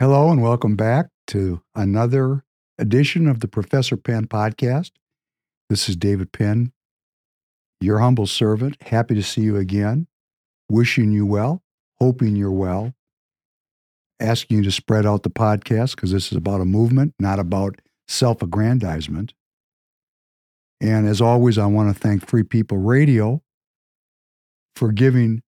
Hello and welcome back to another edition of the Professor Penn podcast. This is David Penn, your humble servant. Happy to see you again. Wishing you well, hoping you're well. Asking you to spread out the podcast because this is about a movement, not about self aggrandizement. And as always, I want to thank Free People Radio for giving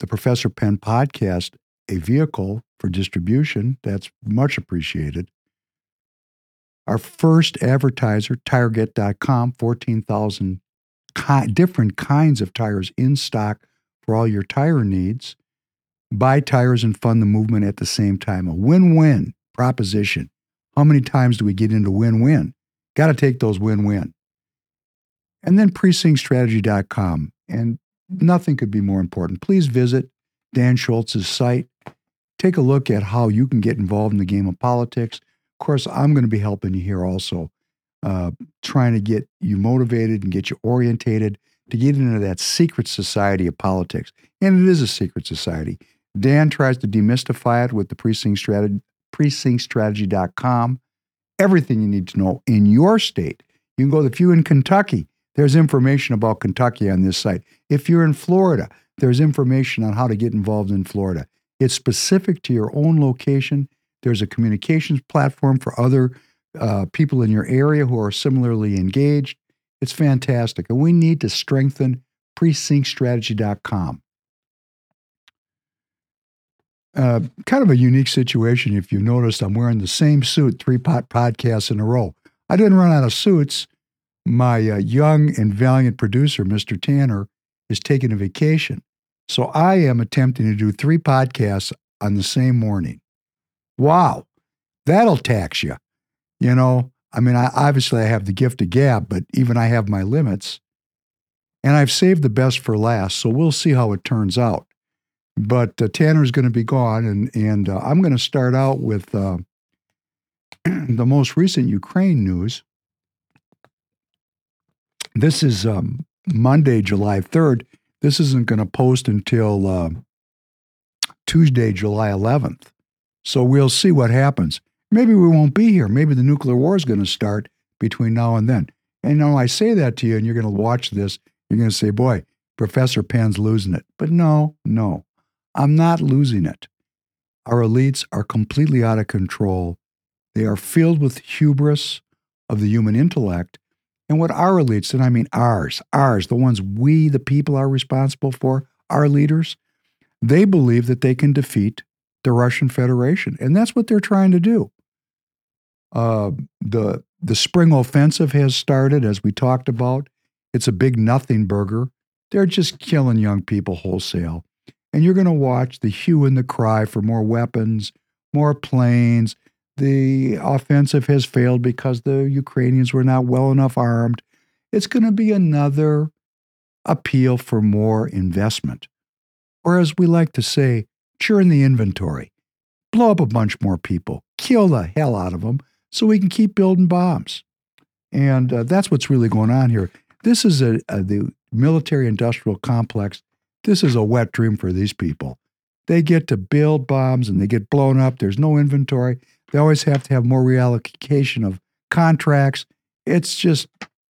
the Professor Penn podcast a vehicle for distribution. That's much appreciated. Our first advertiser, TireGet.com, 14,000 ki- different kinds of tires in stock for all your tire needs. Buy tires and fund the movement at the same time. A win win proposition. How many times do we get into win win? Got to take those win win. And then precinctstrategy.com. And nothing could be more important. Please visit Dan Schultz's site. Take a look at how you can get involved in the game of politics. Of course, I'm going to be helping you here also, uh, trying to get you motivated and get you orientated to get into that secret society of politics. And it is a secret society. Dan tries to demystify it with the precinct strategy, precinctstrategy.com. Everything you need to know in your state. You can go, if you're in Kentucky, there's information about Kentucky on this site. If you're in Florida, there's information on how to get involved in Florida. It's specific to your own location. There's a communications platform for other uh, people in your area who are similarly engaged. It's fantastic. And we need to strengthen precinctstrategy.com. Uh, kind of a unique situation. If you noticed, I'm wearing the same suit three pot podcasts in a row. I didn't run out of suits. My uh, young and valiant producer, Mr. Tanner, is taking a vacation. So I am attempting to do three podcasts on the same morning. Wow, that'll tax you. You know, I mean, I, obviously I have the gift of gab, but even I have my limits. And I've saved the best for last, so we'll see how it turns out. But uh, Tanner's going to be gone, and and uh, I'm going to start out with uh, the most recent Ukraine news. This is um, Monday, July 3rd. This isn't going to post until uh, Tuesday, July 11th. So we'll see what happens. Maybe we won't be here. Maybe the nuclear war is going to start between now and then. And know, I say that to you, and you're going to watch this. You're going to say, boy, Professor Penn's losing it. But no, no, I'm not losing it. Our elites are completely out of control. They are filled with hubris of the human intellect. And what our elites, and I mean ours, ours, the ones we, the people, are responsible for, our leaders, they believe that they can defeat the Russian Federation. And that's what they're trying to do. Uh, the, the spring offensive has started, as we talked about. It's a big nothing burger. They're just killing young people wholesale. And you're going to watch the hue and the cry for more weapons, more planes. The offensive has failed because the Ukrainians were not well enough armed. It's going to be another appeal for more investment. Or, as we like to say, churn the inventory, blow up a bunch more people, kill the hell out of them so we can keep building bombs. And uh, that's what's really going on here. This is a, a the military industrial complex. This is a wet dream for these people. They get to build bombs and they get blown up. There's no inventory. They always have to have more reallocation of contracts. It's just,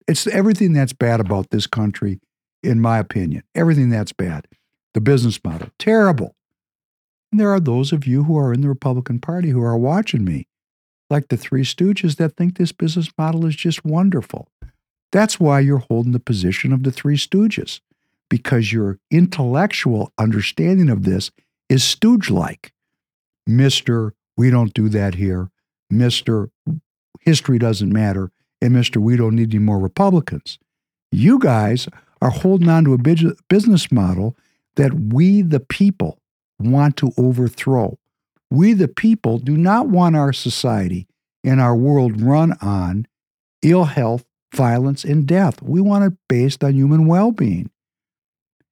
it's everything that's bad about this country, in my opinion. Everything that's bad. The business model, terrible. And there are those of you who are in the Republican Party who are watching me, like the Three Stooges, that think this business model is just wonderful. That's why you're holding the position of the Three Stooges, because your intellectual understanding of this is stooge like. Mr. We don't do that here. Mr. History doesn't matter. And Mr. We don't need any more Republicans. You guys are holding on to a business model that we, the people, want to overthrow. We, the people, do not want our society and our world run on ill health, violence, and death. We want it based on human well being.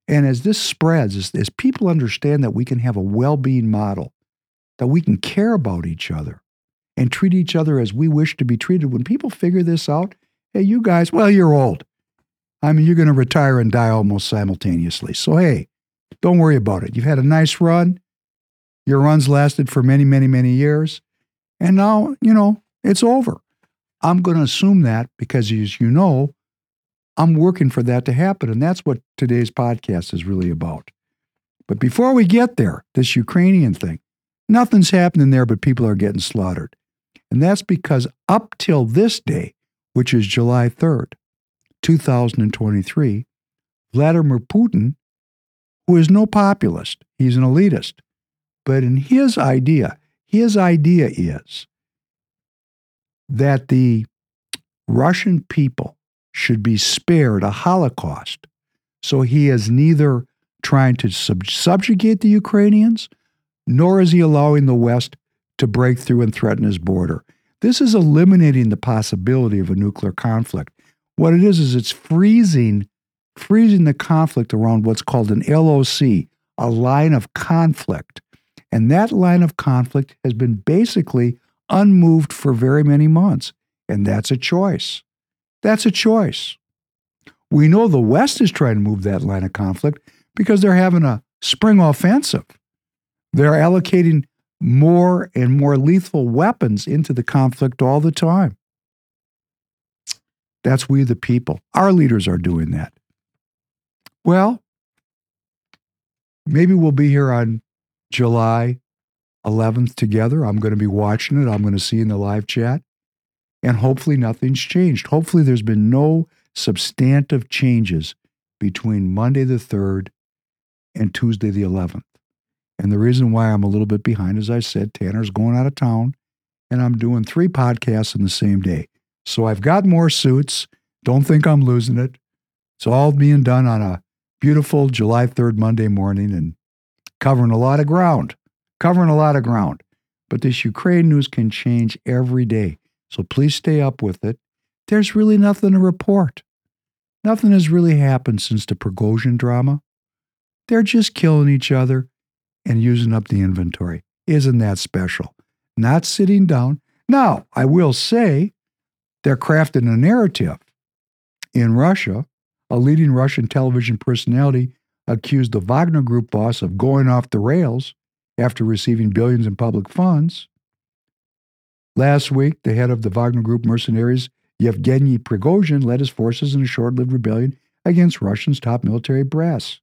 And as this spreads, as, as people understand that we can have a well being model, that we can care about each other and treat each other as we wish to be treated, when people figure this out, hey, you guys, well, you're old. I mean, you're going to retire and die almost simultaneously. So, hey, don't worry about it. You've had a nice run. Your runs lasted for many, many, many years. And now, you know, it's over. I'm going to assume that because, as you know, I'm working for that to happen. And that's what today's podcast is really about. But before we get there, this Ukrainian thing, nothing's happening there, but people are getting slaughtered. And that's because up till this day, which is July 3rd, 2023, Vladimir Putin, who is no populist, he's an elitist, but in his idea, his idea is that the Russian people should be spared a Holocaust. So he is neither trying to sub- subjugate the Ukrainians, nor is he allowing the West to break through and threaten his border. This is eliminating the possibility of a nuclear conflict. What it is is it's freezing freezing the conflict around what's called an LOC, a line of conflict. And that line of conflict has been basically unmoved for very many months. And that's a choice. That's a choice. We know the West is trying to move that line of conflict because they're having a spring offensive. They're allocating more and more lethal weapons into the conflict all the time. That's we, the people. Our leaders are doing that. Well, maybe we'll be here on July 11th together. I'm going to be watching it. I'm going to see in the live chat. And hopefully nothing's changed. Hopefully there's been no substantive changes between Monday the 3rd and Tuesday the 11th. And the reason why I'm a little bit behind, as I said, Tanner's going out of town and I'm doing three podcasts in the same day. So I've got more suits. Don't think I'm losing it. It's all being done on a beautiful July 3rd Monday morning and covering a lot of ground, covering a lot of ground. But this Ukraine news can change every day. So please stay up with it. There's really nothing to report. Nothing has really happened since the Prigozhin drama. They're just killing each other and using up the inventory. Isn't that special? Not sitting down. Now, I will say they're crafting a narrative in Russia a leading Russian television personality accused the Wagner Group boss of going off the rails after receiving billions in public funds. Last week, the head of the Wagner Group mercenaries, Yevgeny Prigozhin, led his forces in a short lived rebellion against Russia's top military brass.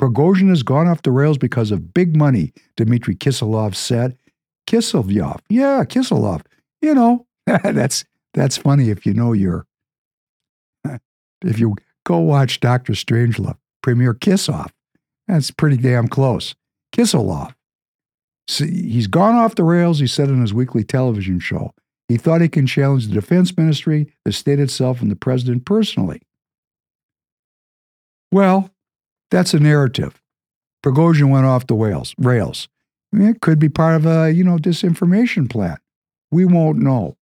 Prigozhin has gone off the rails because of big money, Dmitry Kiselov said. Kiselov, yeah, Kiselov. You know, that's that's funny if you know your if you Go watch Doctor Strangelove, Premier Kissoff. That's pretty damn close. Kisselov. See, he's gone off the rails, he said in his weekly television show. He thought he can challenge the defense ministry, the state itself, and the president personally. Well, that's a narrative. Prigozhin went off the rails. rails. It could be part of a, you know, disinformation plan. We won't know.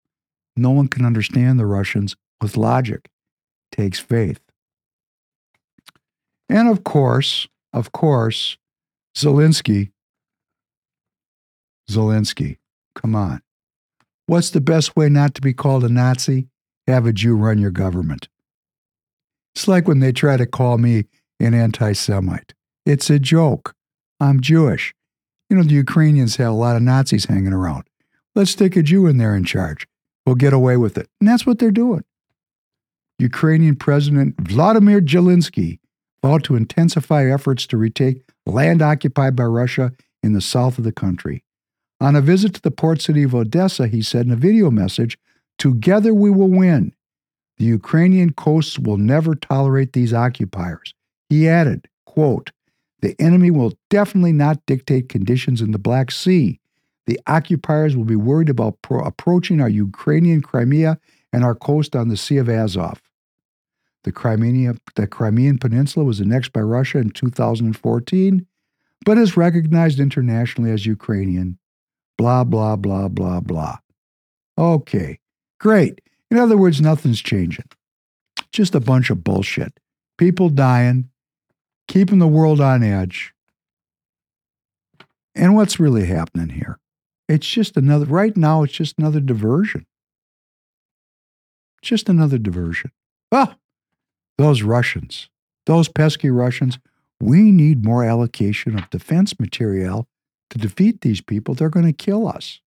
No one can understand the Russians with logic. It takes faith. And of course, of course, Zelensky. Zelensky, come on. What's the best way not to be called a Nazi? Have a Jew run your government. It's like when they try to call me an anti Semite. It's a joke. I'm Jewish. You know, the Ukrainians have a lot of Nazis hanging around. Let's stick a Jew in there in charge. We'll get away with it. And that's what they're doing. Ukrainian President Vladimir Zelensky vowed to intensify efforts to retake land occupied by Russia in the south of the country. On a visit to the port city of Odessa, he said in a video message, Together we will win. The Ukrainian coasts will never tolerate these occupiers. He added, quote, The enemy will definitely not dictate conditions in the Black Sea. The occupiers will be worried about pro- approaching our Ukrainian Crimea and our coast on the Sea of Azov. The, the Crimean Peninsula was annexed by Russia in 2014, but is recognized internationally as Ukrainian. Blah, blah, blah, blah, blah. Okay, great. In other words, nothing's changing. Just a bunch of bullshit. People dying, keeping the world on edge. And what's really happening here? It's just another, right now, it's just another diversion. Just another diversion. Oh, those Russians, those pesky Russians, we need more allocation of defense material to defeat these people, they're going to kill us.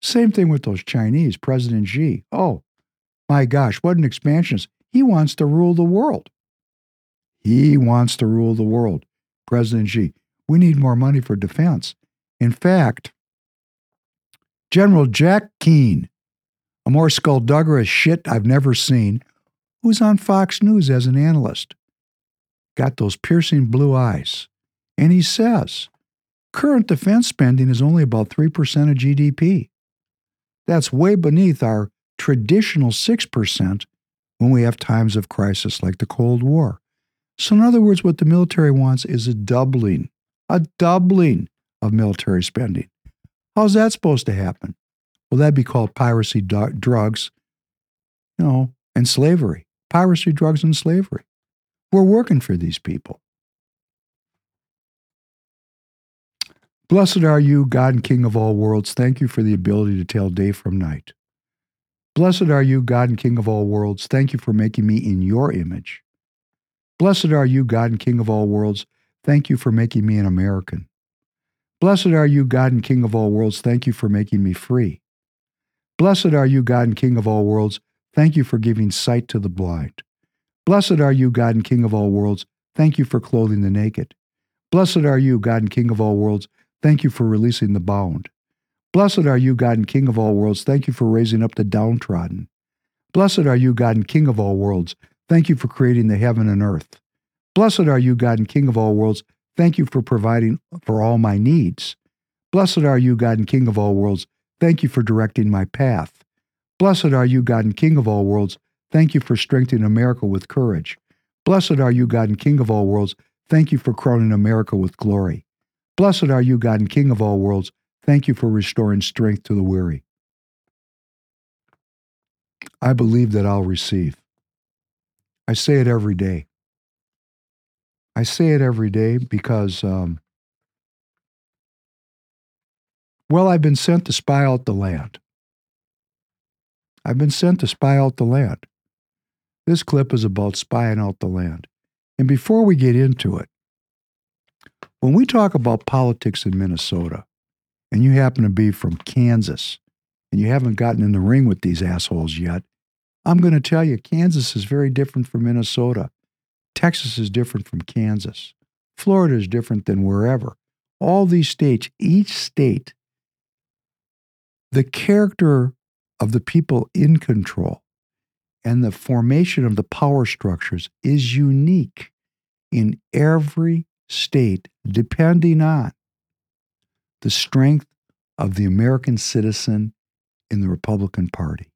Same thing with those Chinese, President Xi. Oh, my gosh, what an expansionist. He wants to rule the world. He wants to rule the world, President Xi. We need more money for defense. In fact, General Jack Keane, a more skullduggerous shit I've never seen, who's on Fox News as an analyst, got those piercing blue eyes. And he says current defense spending is only about 3% of GDP. That's way beneath our traditional 6% when we have times of crisis like the Cold War. So, in other words, what the military wants is a doubling, a doubling of military spending. How's that supposed to happen? Well, that'd be called piracy, do- drugs, you know, and slavery. Piracy, drugs, and slavery. We're working for these people. Blessed are you, God and King of all worlds. Thank you for the ability to tell day from night. Blessed are you, God and King of all worlds. Thank you for making me in your image. Blessed are you, God and King of all worlds. Thank you for making me an American. Blessed are you, God and King of all worlds. Thank you for making me free. Blessed are you, God and King of all worlds. Thank you for giving sight to the blind. Blessed are you, God and King of all worlds. Thank you for clothing the naked. Blessed are you, God and King of all worlds. Thank you for releasing the bound. Blessed are you, God and King of all worlds. Thank you for raising up the downtrodden. Blessed are you, God and King of all worlds. Thank you for creating the heaven and earth. Blessed are you, God and King of all worlds. Thank you for providing for all my needs. Blessed are you, God and King of all worlds. Thank you for directing my path. Blessed are you, God and King of all worlds. Thank you for strengthening America with courage. Blessed are you, God and King of all worlds. Thank you for crowning America with glory. Blessed are you, God and King of all worlds. Thank you for restoring strength to the weary. I believe that I'll receive. I say it every day. I say it every day because, um, well, I've been sent to spy out the land. I've been sent to spy out the land. This clip is about spying out the land. And before we get into it, when we talk about politics in Minnesota, and you happen to be from Kansas, and you haven't gotten in the ring with these assholes yet, I'm going to tell you Kansas is very different from Minnesota. Texas is different from Kansas. Florida is different than wherever. All these states, each state, the character of the people in control and the formation of the power structures is unique in every state depending on the strength of the American citizen in the Republican Party.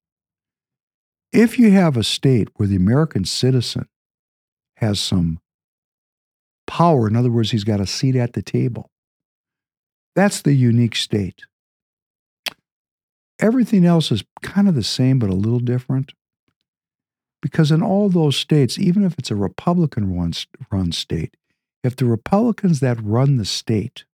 If you have a state where the American citizen has some power, in other words, he's got a seat at the table, that's the unique state. Everything else is kind of the same, but a little different. Because in all those states, even if it's a Republican run state, if the Republicans that run the state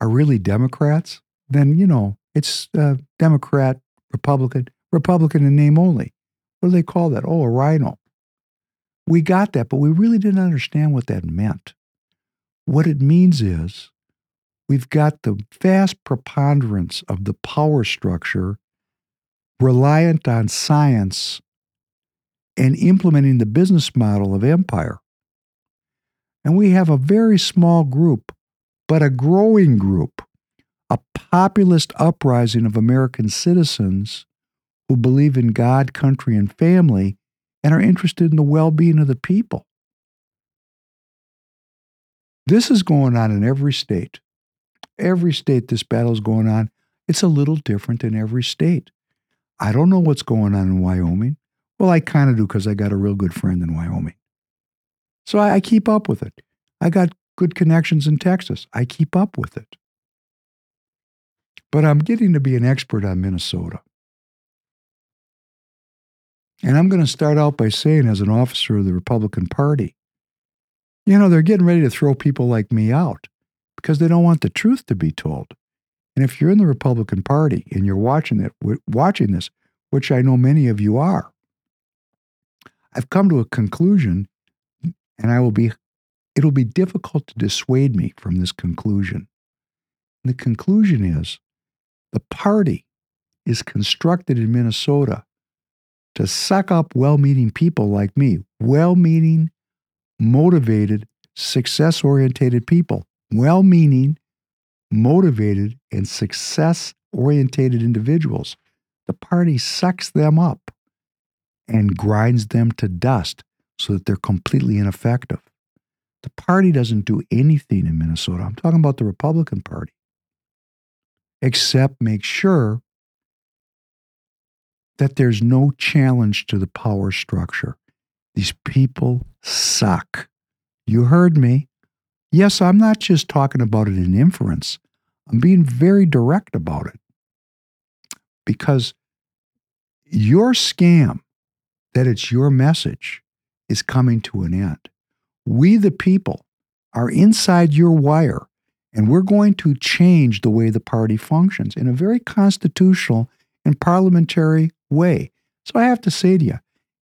are really Democrats, then, you know, it's uh, Democrat, Republican, Republican in name only. What do they call that? Oh, a RINO. We got that, but we really didn't understand what that meant. What it means is we've got the vast preponderance of the power structure reliant on science and implementing the business model of empire. And we have a very small group, but a growing group, a populist uprising of American citizens who believe in God, country, and family and are interested in the well being of the people. This is going on in every state. Every state this battle is going on. It's a little different in every state. I don't know what's going on in Wyoming. Well, I kind of do because I got a real good friend in Wyoming. So I, I keep up with it. I got good connections in Texas. I keep up with it. But I'm getting to be an expert on Minnesota. And I'm going to start out by saying, as an officer of the Republican Party, you know, they're getting ready to throw people like me out because they don't want the truth to be told. And if you're in the Republican Party and you're watching it, watching this, which I know many of you are, I've come to a conclusion and I will be it'll be difficult to dissuade me from this conclusion. And the conclusion is the party is constructed in Minnesota to suck up well meaning people like me, well meaning, motivated, success orientated people, well meaning, motivated, and success orientated individuals. The party sucks them up and grinds them to dust so that they're completely ineffective. The party doesn't do anything in Minnesota. I'm talking about the Republican Party, except make sure that there's no challenge to the power structure. These people suck. You heard me. Yes, I'm not just talking about it in inference. I'm being very direct about it. Because your scam, that it's your message, is coming to an end. We, the people, are inside your wire, and we're going to change the way the party functions in a very constitutional and parliamentary way. So I have to say to you,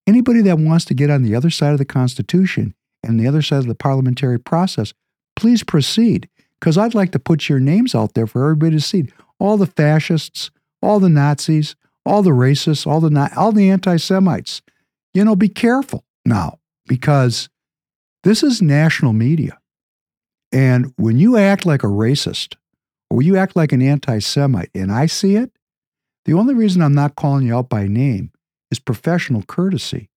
anybody that wants to get on the other side of the Constitution and the other side of the parliamentary process, please proceed. Because I'd like to put your names out there for everybody to see. All the fascists, all the Nazis, all the racists, all the all the anti-Semites. You know, be careful now because this is national media. And when you act like a racist or you act like an anti-Semite and I see it, the only reason I'm not calling you out by name is professional courtesy.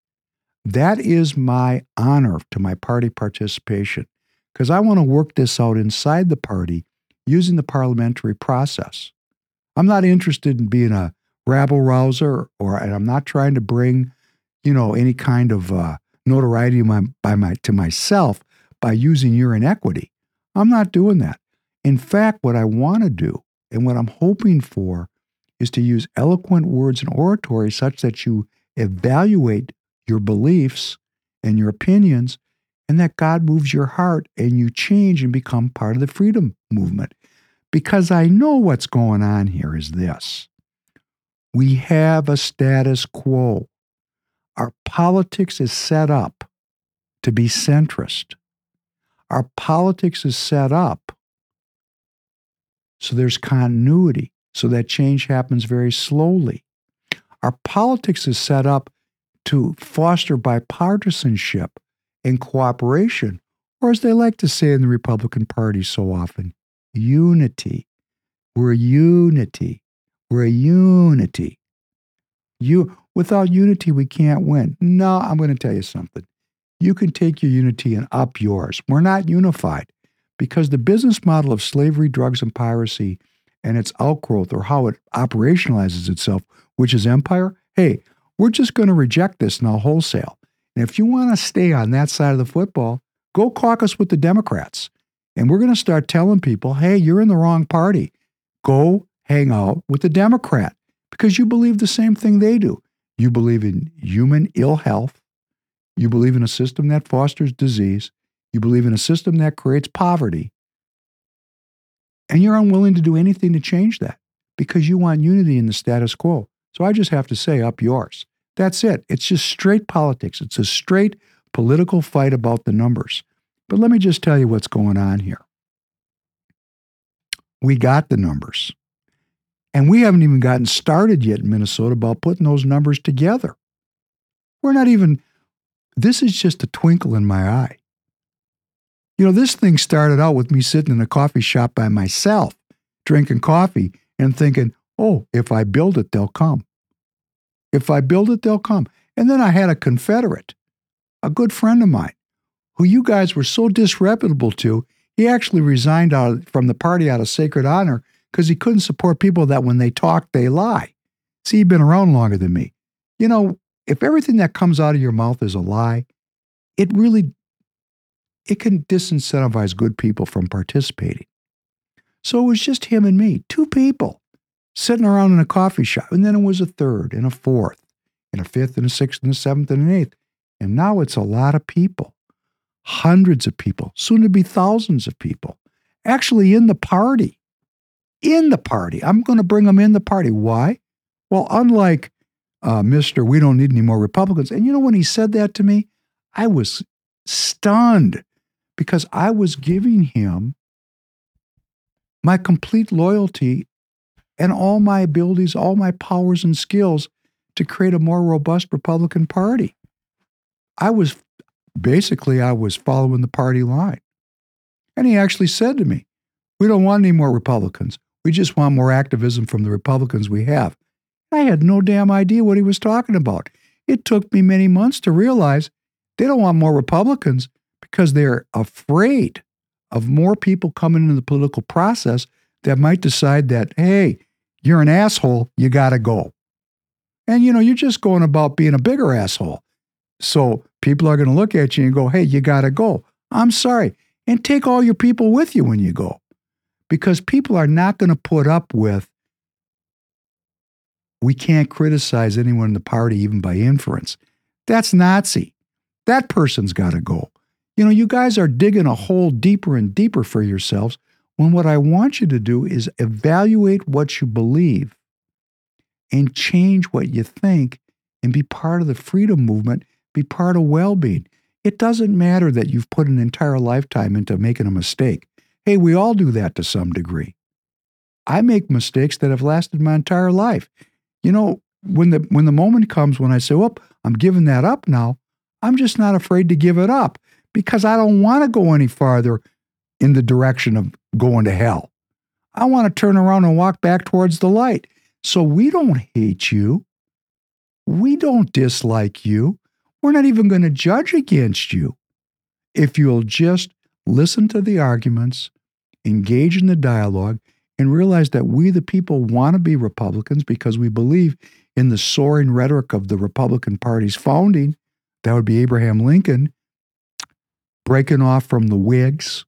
That is my honor to my party participation because I want to work this out inside the party using the parliamentary process. I'm not interested in being a rabble rouser or and I'm not trying to bring, you know, any kind of uh, notoriety my, by my, to myself by using your inequity. I'm not doing that. In fact, what I want to do and what I'm hoping for is to use eloquent words and oratory such that you evaluate your beliefs and your opinions, and that God moves your heart and you change and become part of the freedom movement. Because I know what's going on here is this we have a status quo. Our politics is set up to be centrist. Our politics is set up so there's continuity so that change happens very slowly. Our politics is set up to foster bipartisanship and cooperation, or as they like to say in the Republican Party so often, unity. We're unity. We're unity. You without unity we can't win. No, I'm going to tell you something. You can take your unity and up yours. We're not unified because the business model of slavery, drugs, and piracy and its outgrowth or how it operationalizes itself, which is empire, hey, we're just going to reject this now wholesale. And if you want to stay on that side of the football, go caucus with the Democrats. And we're going to start telling people, hey, you're in the wrong party. Go hang out with the Democrat because you believe the same thing they do. You believe in human ill health. You believe in a system that fosters disease. You believe in a system that creates poverty. And you're unwilling to do anything to change that because you want unity in the status quo. So I just have to say, up yours. That's it. It's just straight politics. It's a straight political fight about the numbers. But let me just tell you what's going on here. We got the numbers. And we haven't even gotten started yet in Minnesota about putting those numbers together. We're not even, this is just a twinkle in my eye. You know, this thing started out with me sitting in a coffee shop by myself, drinking coffee and thinking, oh, if I build it, they'll come. If I build it, they'll come. And then I had a Confederate, a good friend of mine, who you guys were so disreputable to, he actually resigned out from the party out of sacred honor because he couldn't support people that when they talk, they lie. See, he'd been around longer than me. You know, if everything that comes out of your mouth is a lie, it really it can disincentivize good people from participating. So it was just him and me, two people sitting around in a coffee shop. And then it was a third and a fourth and a fifth and a sixth and a seventh and an eighth. And now it's a lot of people, hundreds of people, soon to be thousands of people, actually in the party. In the party. I'm going to bring them in the party. Why? Well, unlike uh, Mr. We don't need any more Republicans. And you know, when he said that to me, I was stunned because I was giving him my complete loyalty and all my abilities, all my powers and skills to create a more robust Republican Party. I was basically I was following the party line. And he actually said to me, "We don't want any more Republicans. We just want more activism from the Republicans we have." I had no damn idea what he was talking about. It took me many months to realize they don't want more Republicans because they're afraid of more people coming into the political process that might decide that, hey, you're an asshole, you got to go. And, you know, you're just going about being a bigger asshole. So people are going to look at you and go, hey, you got to go. I'm sorry. And take all your people with you when you go. Because people are not going to put up with, we can't criticize anyone in the party even by inference. That's Nazi. That person's got to go. You know, you guys are digging a hole deeper and deeper for yourselves when what I want you to do is evaluate what you believe and change what you think and be part of the freedom movement, be part of well being. It doesn't matter that you've put an entire lifetime into making a mistake. Hey, we all do that to some degree. I make mistakes that have lasted my entire life. You know, when the when the moment comes when I say, "Well, I'm giving that up now," I'm just not afraid to give it up because I don't want to go any farther in the direction of going to hell. I want to turn around and walk back towards the light. So we don't hate you. We don't dislike you. We're not even going to judge against you. If you'll just listen to the arguments, engage in the dialogue, and realize that we, the people, want to be Republicans because we believe in the soaring rhetoric of the Republican Party's founding. That would be Abraham Lincoln breaking off from the Whigs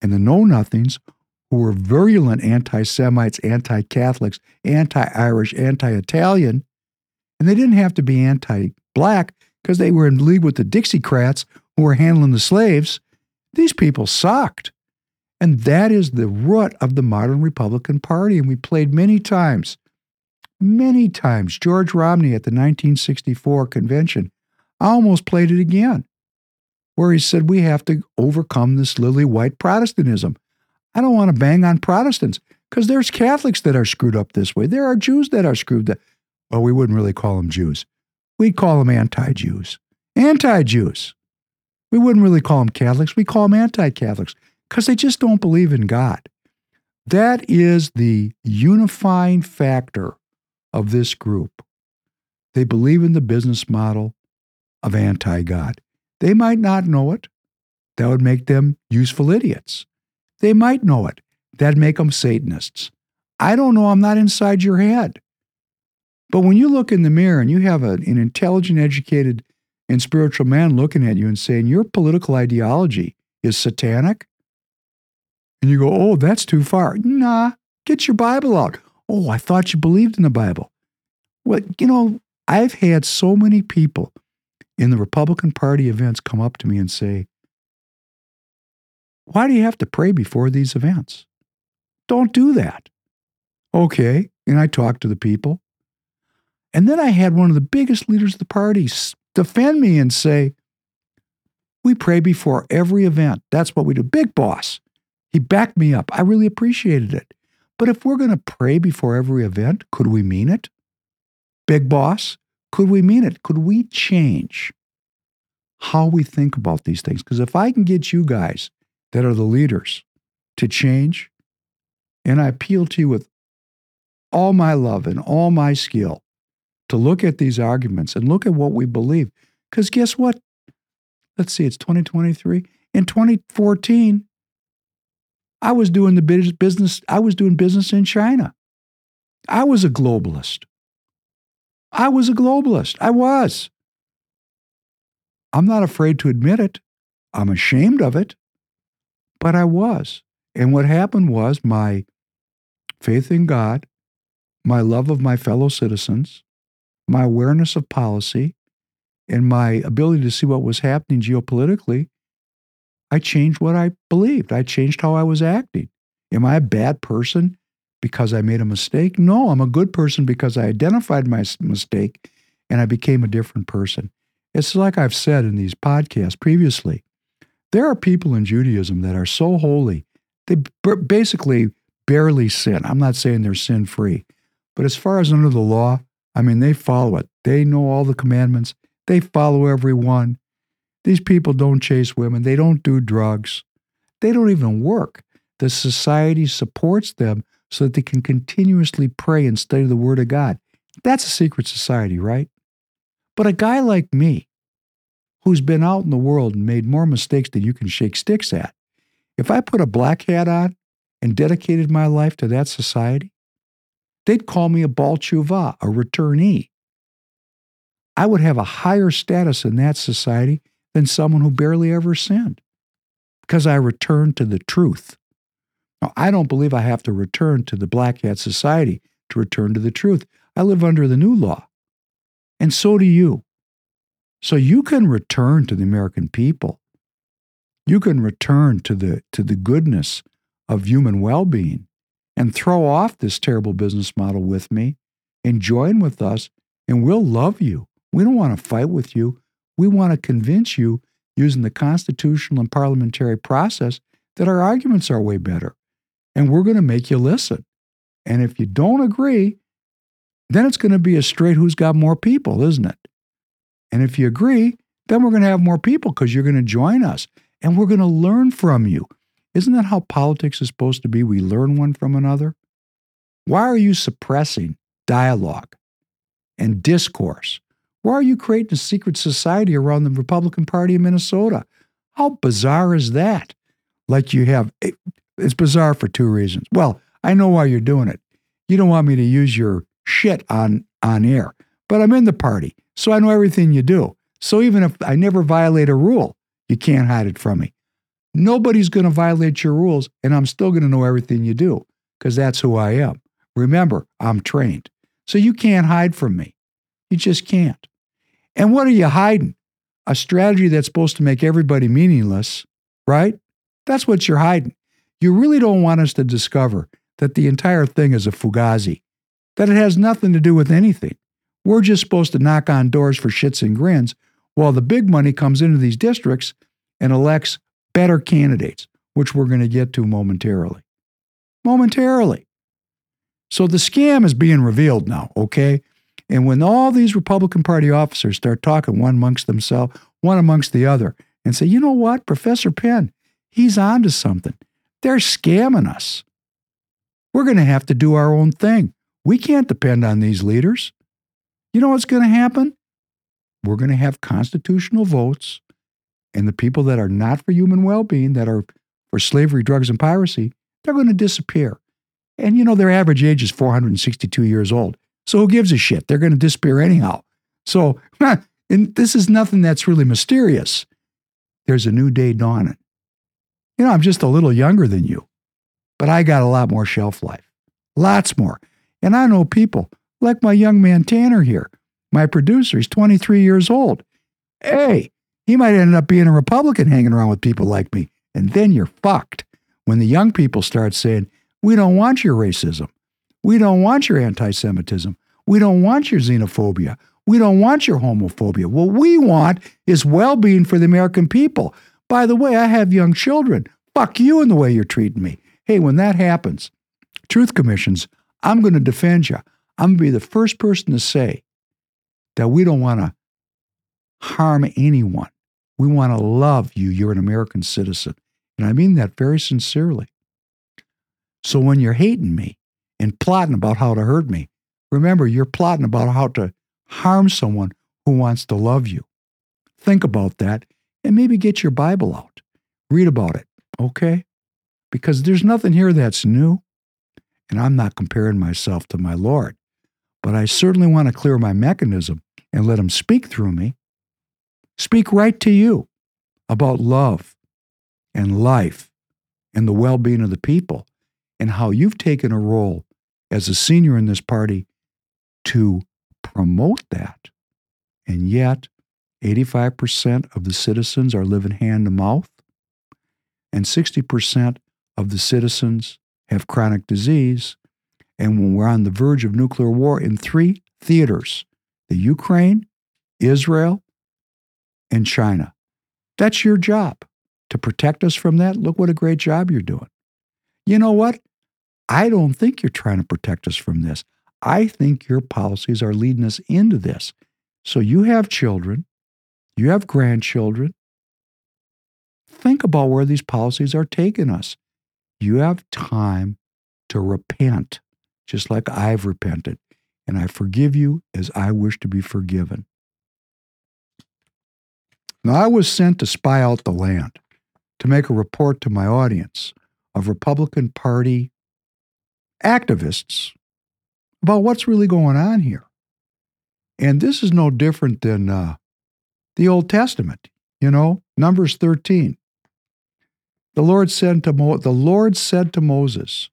and the Know Nothings, who were virulent anti Semites, anti Catholics, anti Irish, anti Italian. And they didn't have to be anti black because they were in league with the Dixiecrats who were handling the slaves. These people sucked. And that is the root of the modern Republican Party. And we played many times, many times. George Romney at the 1964 convention, I almost played it again where he said we have to overcome this lily white Protestantism. I don't want to bang on Protestants because there's Catholics that are screwed up this way. There are Jews that are screwed up. Well, we wouldn't really call them Jews. We'd call them anti Jews. Anti Jews. We wouldn't really call them Catholics. We call them anti Catholics because they just don't believe in God. That is the unifying factor of this group. They believe in the business model of anti God. They might not know it. That would make them useful idiots. They might know it. That'd make them Satanists. I don't know. I'm not inside your head. But when you look in the mirror and you have a, an intelligent, educated, and spiritual man looking at you and saying, Your political ideology is satanic, and you go, Oh, that's too far. Nah, get your Bible out. Oh, I thought you believed in the Bible. Well, you know, I've had so many people in the Republican Party events come up to me and say, Why do you have to pray before these events? Don't do that. Okay. And I talked to the people. And then I had one of the biggest leaders of the party defend me and say, We pray before every event. That's what we do. Big boss. He backed me up. I really appreciated it. But if we're going to pray before every event, could we mean it? Big boss, could we mean it? Could we change how we think about these things? Because if I can get you guys that are the leaders to change, and I appeal to you with all my love and all my skill to look at these arguments and look at what we believe. Because guess what? Let's see, it's 2023. In 2014, I was doing the business, I was doing business in China. I was a globalist. I was a globalist. I was. I'm not afraid to admit it. I'm ashamed of it, but I was. And what happened was my faith in God, my love of my fellow citizens, my awareness of policy, and my ability to see what was happening geopolitically, I changed what I believed. I changed how I was acting. Am I a bad person? Because I made a mistake. No, I'm a good person because I identified my mistake and I became a different person. It's like I've said in these podcasts previously There are people in Judaism that are so holy, they basically barely sin. I'm not saying they're sin free, but as far as under the law, I mean, they follow it. They know all the commandments, they follow every one. These people don't chase women, they don't do drugs, they don't even work. The society supports them so that they can continuously pray and study the Word of God. That's a secret society, right? But a guy like me, who's been out in the world and made more mistakes than you can shake sticks at, if I put a black hat on and dedicated my life to that society, they'd call me a Baal Tshuva, a returnee. I would have a higher status in that society than someone who barely ever sinned because I returned to the truth. Now, I don't believe I have to return to the black hat society to return to the truth. I live under the new law. And so do you. So you can return to the American people. You can return to the, to the goodness of human well being and throw off this terrible business model with me and join with us, and we'll love you. We don't want to fight with you. We want to convince you using the constitutional and parliamentary process that our arguments are way better. And we're going to make you listen. And if you don't agree, then it's going to be a straight who's got more people, isn't it? And if you agree, then we're going to have more people because you're going to join us and we're going to learn from you. Isn't that how politics is supposed to be? We learn one from another. Why are you suppressing dialogue and discourse? Why are you creating a secret society around the Republican Party in Minnesota? How bizarre is that? Like you have, eh, it's bizarre for two reasons. Well, I know why you're doing it. You don't want me to use your shit on on air. But I'm in the party, so I know everything you do. So even if I never violate a rule, you can't hide it from me. Nobody's going to violate your rules, and I'm still going to know everything you do because that's who I am. Remember, I'm trained. So you can't hide from me. You just can't. And what are you hiding? A strategy that's supposed to make everybody meaningless, right? That's what you're hiding. You really don't want us to discover that the entire thing is a fugazi that it has nothing to do with anything. We're just supposed to knock on doors for shits and grins while the big money comes into these districts and elects better candidates, which we're going to get to momentarily. Momentarily. So the scam is being revealed now, okay? And when all these Republican Party officers start talking one amongst themselves, one amongst the other, and say, you know what, Professor Penn, he's on to something. They're scamming us. We're going to have to do our own thing. We can't depend on these leaders. You know what's going to happen? We're going to have constitutional votes, and the people that are not for human well being, that are for slavery, drugs, and piracy, they're going to disappear. And you know, their average age is 462 years old. So who gives a shit? They're going to disappear anyhow. So, and this is nothing that's really mysterious. There's a new day dawning. You know, I'm just a little younger than you, but I got a lot more shelf life. Lots more. And I know people like my young man Tanner here, my producer. He's 23 years old. Hey, he might end up being a Republican hanging around with people like me. And then you're fucked when the young people start saying, We don't want your racism. We don't want your anti Semitism. We don't want your xenophobia. We don't want your homophobia. What we want is well being for the American people. By the way, I have young children. Fuck you in the way you're treating me. Hey, when that happens, truth commissions I'm going to defend you. I'm going to be the first person to say that we don't want to harm anyone. We want to love you. You're an American citizen. And I mean that very sincerely. So when you're hating me and plotting about how to hurt me, remember you're plotting about how to harm someone who wants to love you. Think about that and maybe get your Bible out. Read about it, okay? Because there's nothing here that's new. And I'm not comparing myself to my Lord, but I certainly want to clear my mechanism and let Him speak through me. Speak right to you about love and life and the well being of the people and how you've taken a role as a senior in this party to promote that. And yet, 85% of the citizens are living hand to mouth, and 60% of the citizens have chronic disease, and when we're on the verge of nuclear war in three theaters the Ukraine, Israel, and China. That's your job to protect us from that, look what a great job you're doing. You know what? I don't think you're trying to protect us from this. I think your policies are leading us into this. So you have children, you have grandchildren. Think about where these policies are taking us. You have time to repent, just like I've repented. And I forgive you as I wish to be forgiven. Now, I was sent to spy out the land, to make a report to my audience of Republican Party activists about what's really going on here. And this is no different than uh, the Old Testament, you know, Numbers 13. The Lord said to Mo- the Lord said to Moses,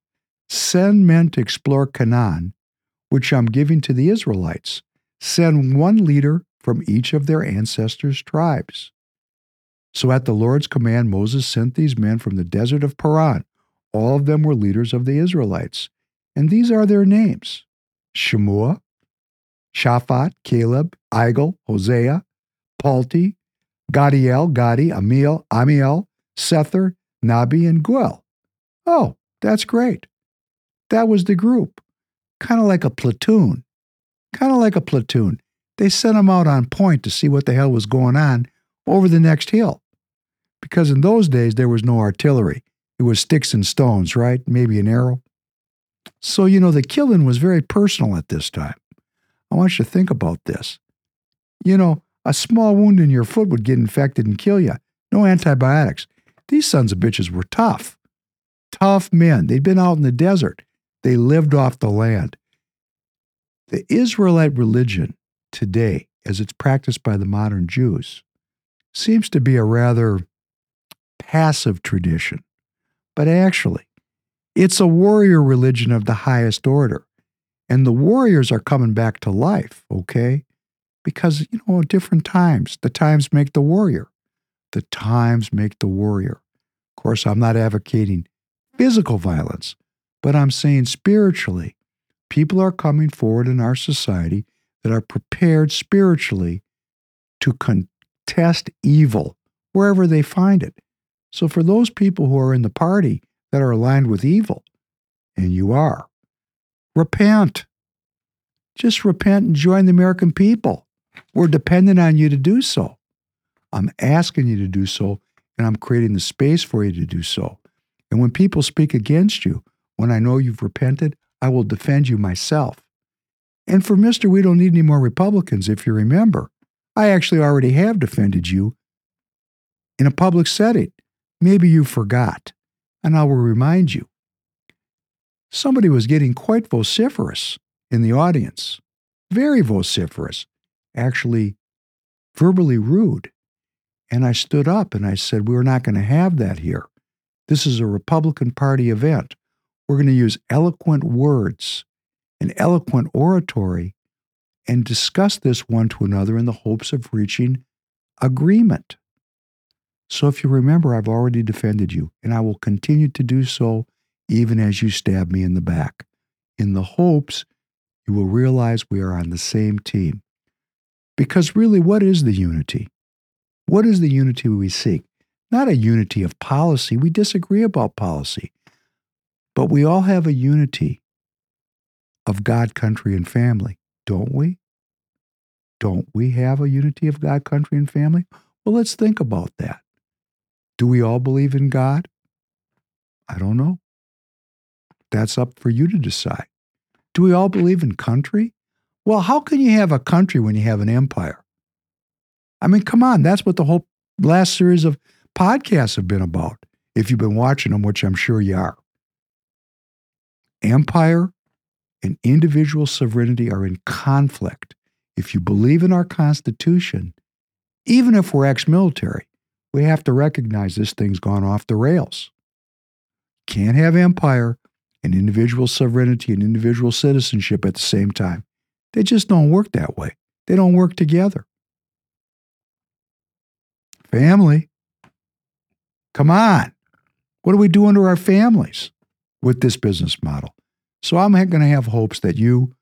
"Send men to explore Canaan, which I'm giving to the Israelites. Send one leader from each of their ancestors' tribes." So at the Lord's command, Moses sent these men from the desert of Paran. All of them were leaders of the Israelites. And these are their names Shemua, Shaphat, Caleb, Igal, Hosea, Palti, Gaddiel, Gaddi, Ammiel, Ammiel, Sethur, Nahbi, and Guel. Oh, that's great. That was the group. Kind of like a platoon. Kind of like a platoon. They sent them out on point to see what the hell was going on over the next hill. Because in those days, there was no artillery. It was sticks and stones, right? Maybe an arrow. So, you know, the killing was very personal at this time. I want you to think about this. You know, a small wound in your foot would get infected and kill you. No antibiotics. These sons of bitches were tough. Tough men. They'd been out in the desert. They lived off the land. The Israelite religion today, as it's practiced by the modern Jews, seems to be a rather passive tradition. But actually, it's a warrior religion of the highest order. And the warriors are coming back to life, okay? Because, you know, different times, the times make the warrior. The times make the warrior. Of course, I'm not advocating physical violence, but I'm saying spiritually, people are coming forward in our society that are prepared spiritually to contest evil wherever they find it. So, for those people who are in the party that are aligned with evil, and you are, repent. Just repent and join the American people. We're dependent on you to do so. I'm asking you to do so, and I'm creating the space for you to do so. And when people speak against you, when I know you've repented, I will defend you myself. And for Mr. We don't need any more Republicans, if you remember. I actually already have defended you in a public setting. Maybe you forgot, and I will remind you. Somebody was getting quite vociferous in the audience, very vociferous, actually verbally rude. And I stood up and I said, We're not going to have that here. This is a Republican Party event. We're going to use eloquent words and eloquent oratory and discuss this one to another in the hopes of reaching agreement. So if you remember, I've already defended you, and I will continue to do so even as you stab me in the back, in the hopes you will realize we are on the same team. Because really, what is the unity? What is the unity we seek? Not a unity of policy. We disagree about policy. But we all have a unity of God, country, and family, don't we? Don't we have a unity of God, country, and family? Well, let's think about that. Do we all believe in God? I don't know. That's up for you to decide. Do we all believe in country? Well, how can you have a country when you have an empire? I mean, come on, that's what the whole last series of podcasts have been about, if you've been watching them, which I'm sure you are. Empire and individual sovereignty are in conflict. If you believe in our Constitution, even if we're ex military, we have to recognize this thing's gone off the rails. Can't have empire and individual sovereignty and individual citizenship at the same time. They just don't work that way. They don't work together. Family. Come on. What are we doing to our families with this business model? So I'm going to have hopes that you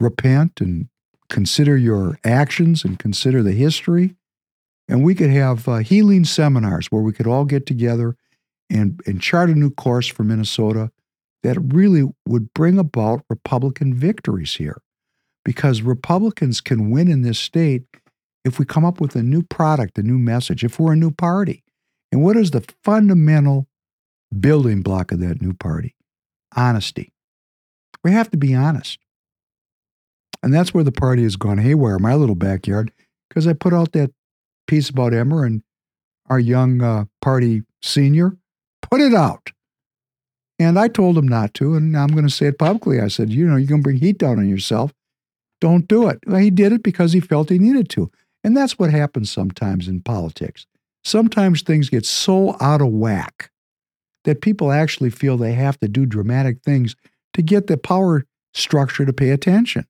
repent and consider your actions and consider the history And we could have uh, healing seminars where we could all get together and, and chart a new course for Minnesota that really would bring about Republican victories here. Because Republicans can win in this state if we come up with a new product, a new message, if we're a new party. And what is the fundamental building block of that new party? Honesty. We have to be honest. And that's where the party has gone haywire, my little backyard, because I put out that piece about Emmer and our young uh, party senior. Put it out. And I told him not to, and I'm going to say it publicly. I said, you know, you're going to bring heat down on yourself. Don't do it. Well, he did it because he felt he needed to. And that's what happens sometimes in politics. Sometimes things get so out of whack that people actually feel they have to do dramatic things to get the power structure to pay attention.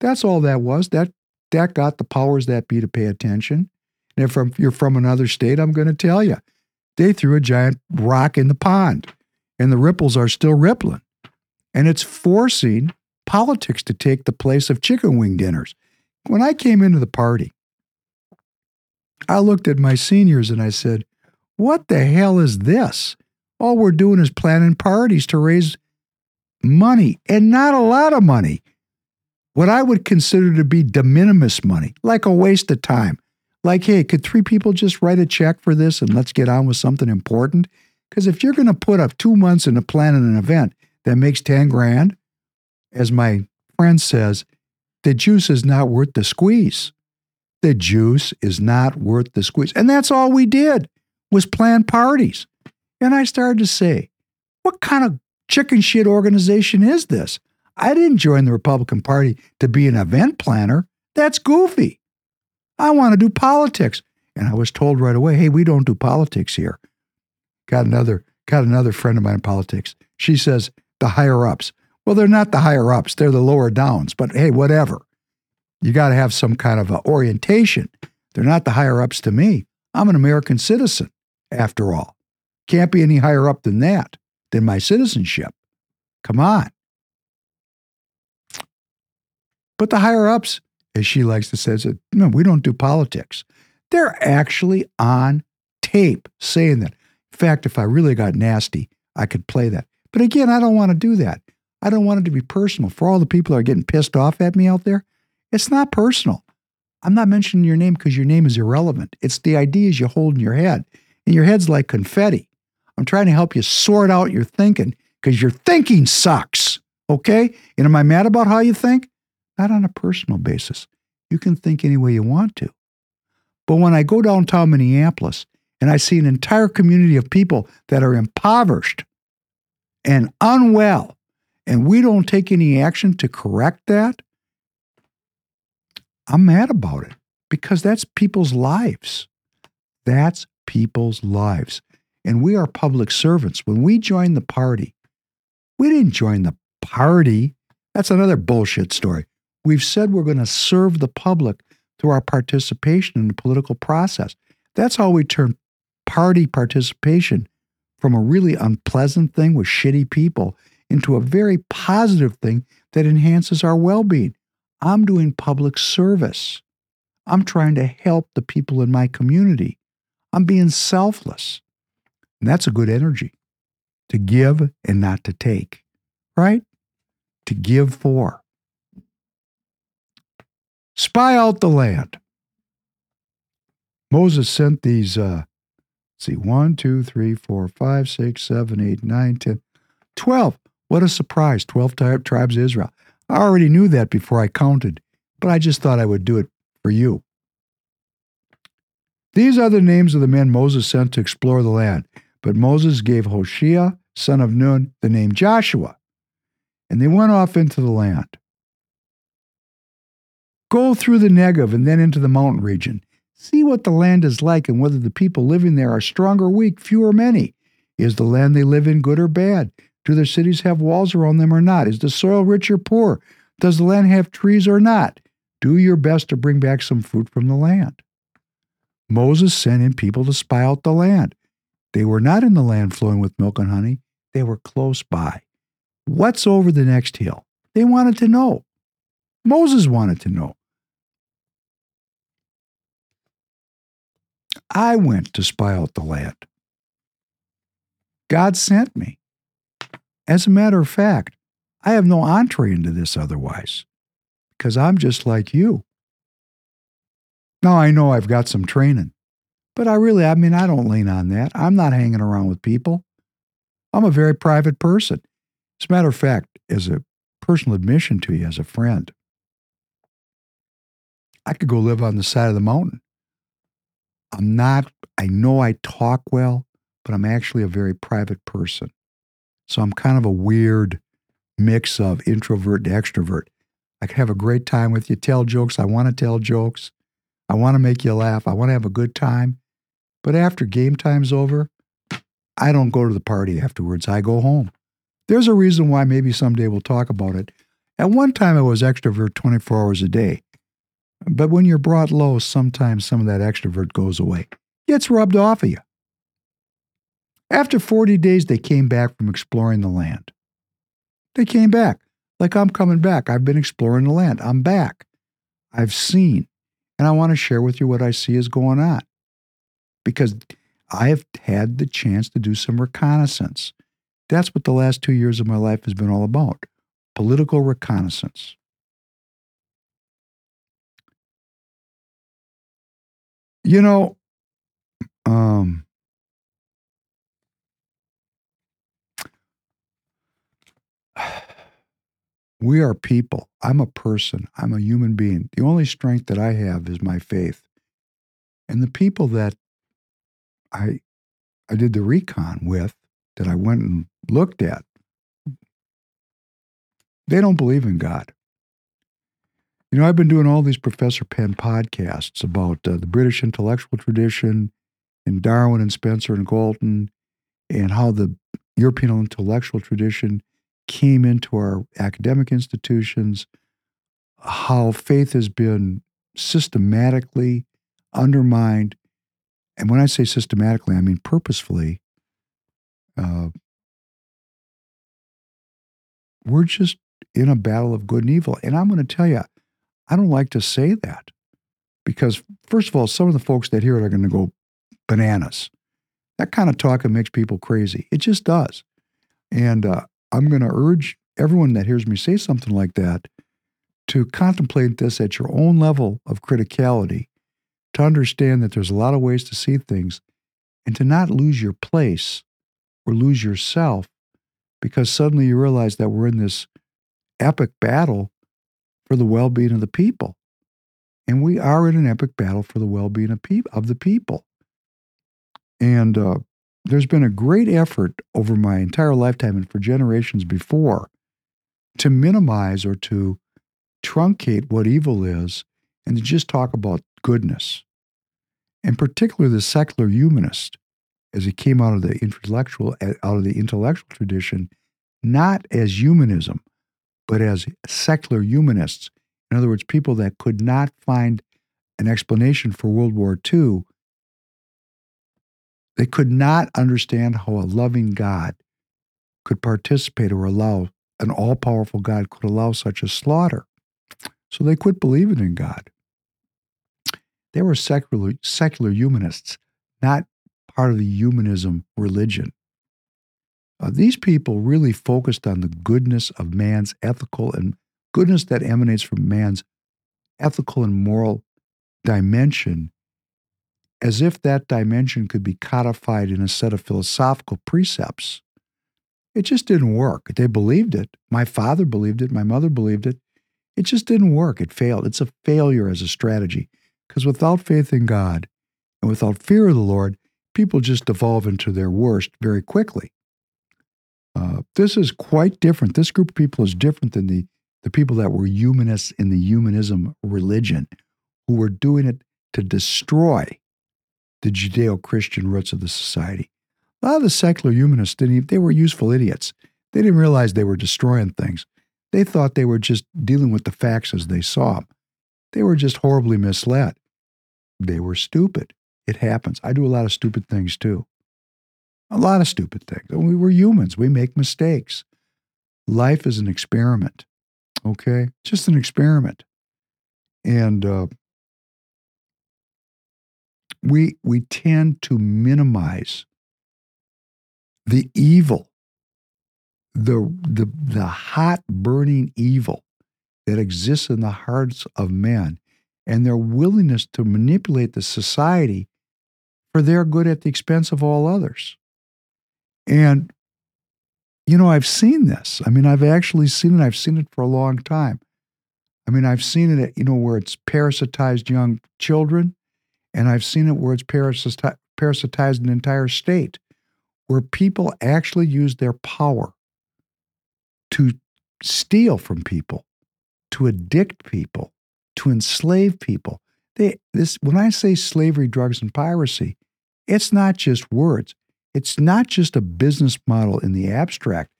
That's all that was. That that got the powers that be to pay attention. And if you're from another state, I'm going to tell you, they threw a giant rock in the pond, and the ripples are still rippling. And it's forcing politics to take the place of chicken wing dinners. When I came into the party, I looked at my seniors and I said, What the hell is this? All we're doing is planning parties to raise money, and not a lot of money. What I would consider to be de minimis money, like a waste of time. Like, hey, could three people just write a check for this and let's get on with something important? Because if you're going to put up two months into planning an event that makes 10 grand, as my friend says, the juice is not worth the squeeze. The juice is not worth the squeeze. And that's all we did was plan parties. And I started to say, what kind of chicken shit organization is this? I didn't join the Republican Party to be an event planner. That's goofy. I want to do politics. And I was told right away, hey, we don't do politics here. Got another, got another friend of mine in politics. She says, the higher ups. Well, they're not the higher ups, they're the lower downs. But hey, whatever. You got to have some kind of orientation. They're not the higher ups to me. I'm an American citizen, after all. Can't be any higher up than that, than my citizenship. Come on. But the higher ups, as she likes to say, said, no, we don't do politics. They're actually on tape saying that. In fact, if I really got nasty, I could play that. But again, I don't want to do that. I don't want it to be personal. For all the people that are getting pissed off at me out there, it's not personal. I'm not mentioning your name because your name is irrelevant. It's the ideas you hold in your head. And your head's like confetti. I'm trying to help you sort out your thinking because your thinking sucks. Okay? And am I mad about how you think? Not on a personal basis. You can think any way you want to. But when I go downtown Minneapolis and I see an entire community of people that are impoverished and unwell, and we don't take any action to correct that, I'm mad about it because that's people's lives. That's people's lives and we are public servants. When we joined the party, we didn't join the party. That's another bullshit story. We've said we're going to serve the public through our participation in the political process. That's how we turn party participation from a really unpleasant thing with shitty people into a very positive thing that enhances our well being. I'm doing public service. I'm trying to help the people in my community. I'm being selfless. And that's a good energy to give and not to take, right? To give for. Spy out the land. Moses sent these, uh, see, one, two, three, four, five, six, seven, eight, nine, ten, twelve. What a surprise. 12 tribes of Israel. I already knew that before I counted, but I just thought I would do it for you. These are the names of the men Moses sent to explore the land. But Moses gave Hoshea, son of Nun, the name Joshua, and they went off into the land. Go through the Negev and then into the mountain region. See what the land is like and whether the people living there are strong or weak, few or many. Is the land they live in good or bad? Do their cities have walls around them or not? Is the soil rich or poor? Does the land have trees or not? Do your best to bring back some fruit from the land. Moses sent in people to spy out the land. They were not in the land flowing with milk and honey, they were close by. What's over the next hill? They wanted to know. Moses wanted to know. I went to spy out the land. God sent me. As a matter of fact, I have no entree into this otherwise because I'm just like you. Now I know I've got some training, but I really, I mean, I don't lean on that. I'm not hanging around with people. I'm a very private person. As a matter of fact, as a personal admission to you as a friend, I could go live on the side of the mountain. I'm not, I know I talk well, but I'm actually a very private person. So I'm kind of a weird mix of introvert to extrovert. I can have a great time with you, tell jokes. I want to tell jokes. I want to make you laugh. I want to have a good time. But after game time's over, I don't go to the party afterwards. I go home. There's a reason why maybe someday we'll talk about it. At one time, I was extrovert 24 hours a day. But when you're brought low, sometimes some of that extrovert goes away, gets rubbed off of you. After 40 days, they came back from exploring the land. They came back. Like I'm coming back. I've been exploring the land. I'm back. I've seen. And I want to share with you what I see is going on. Because I have had the chance to do some reconnaissance. That's what the last two years of my life has been all about political reconnaissance. You know, um, we are people. I'm a person. I'm a human being. The only strength that I have is my faith. And the people that I I did the recon with, that I went and looked at, they don't believe in God. You know, I've been doing all these Professor Penn podcasts about uh, the British intellectual tradition and Darwin and Spencer and Galton and how the European intellectual tradition came into our academic institutions, how faith has been systematically undermined. And when I say systematically, I mean purposefully. Uh, we're just in a battle of good and evil. And I'm going to tell you, I don't like to say that because, first of all, some of the folks that hear it are going to go bananas. That kind of talking makes people crazy. It just does. And uh, I'm going to urge everyone that hears me say something like that to contemplate this at your own level of criticality, to understand that there's a lot of ways to see things, and to not lose your place or lose yourself because suddenly you realize that we're in this epic battle for the well being of the people. And we are in an epic battle for the well being of, pe- of the people. And uh, there's been a great effort over my entire lifetime and for generations before to minimize or to truncate what evil is and to just talk about goodness. And particularly the secular humanist, as he came out of the intellectual uh, out of the intellectual tradition, not as humanism, but as secular humanists. In other words, people that could not find an explanation for World War II. They could not understand how a loving God could participate or allow, an all powerful God could allow such a slaughter. So they quit believing in God. They were secular, secular humanists, not part of the humanism religion. Uh, these people really focused on the goodness of man's ethical and goodness that emanates from man's ethical and moral dimension, as if that dimension could be codified in a set of philosophical precepts. It just didn't work. They believed it. My father believed it. My mother believed it. It just didn't work. It failed. It's a failure as a strategy because without faith in God and without fear of the Lord, people just devolve into their worst very quickly. Uh, this is quite different. This group of people is different than the, the people that were humanists in the humanism religion, who were doing it to destroy the Judeo Christian roots of the society. A lot of the secular humanists didn't even, they were useful idiots. They didn't realize they were destroying things. They thought they were just dealing with the facts as they saw them. They were just horribly misled. They were stupid. It happens. I do a lot of stupid things too. A lot of stupid things. We were humans. We make mistakes. Life is an experiment. Okay? Just an experiment. And uh, we we tend to minimize the evil, the the the hot burning evil that exists in the hearts of men and their willingness to manipulate the society for their good at the expense of all others. And you know, I've seen this. I mean, I've actually seen it. I've seen it for a long time. I mean, I've seen it, you know, where it's parasitized young children, and I've seen it where it's parasitized, parasitized an entire state, where people actually use their power to steal from people, to addict people, to enslave people. They, this, when I say slavery, drugs, and piracy, it's not just words. It's not just a business model in the abstract,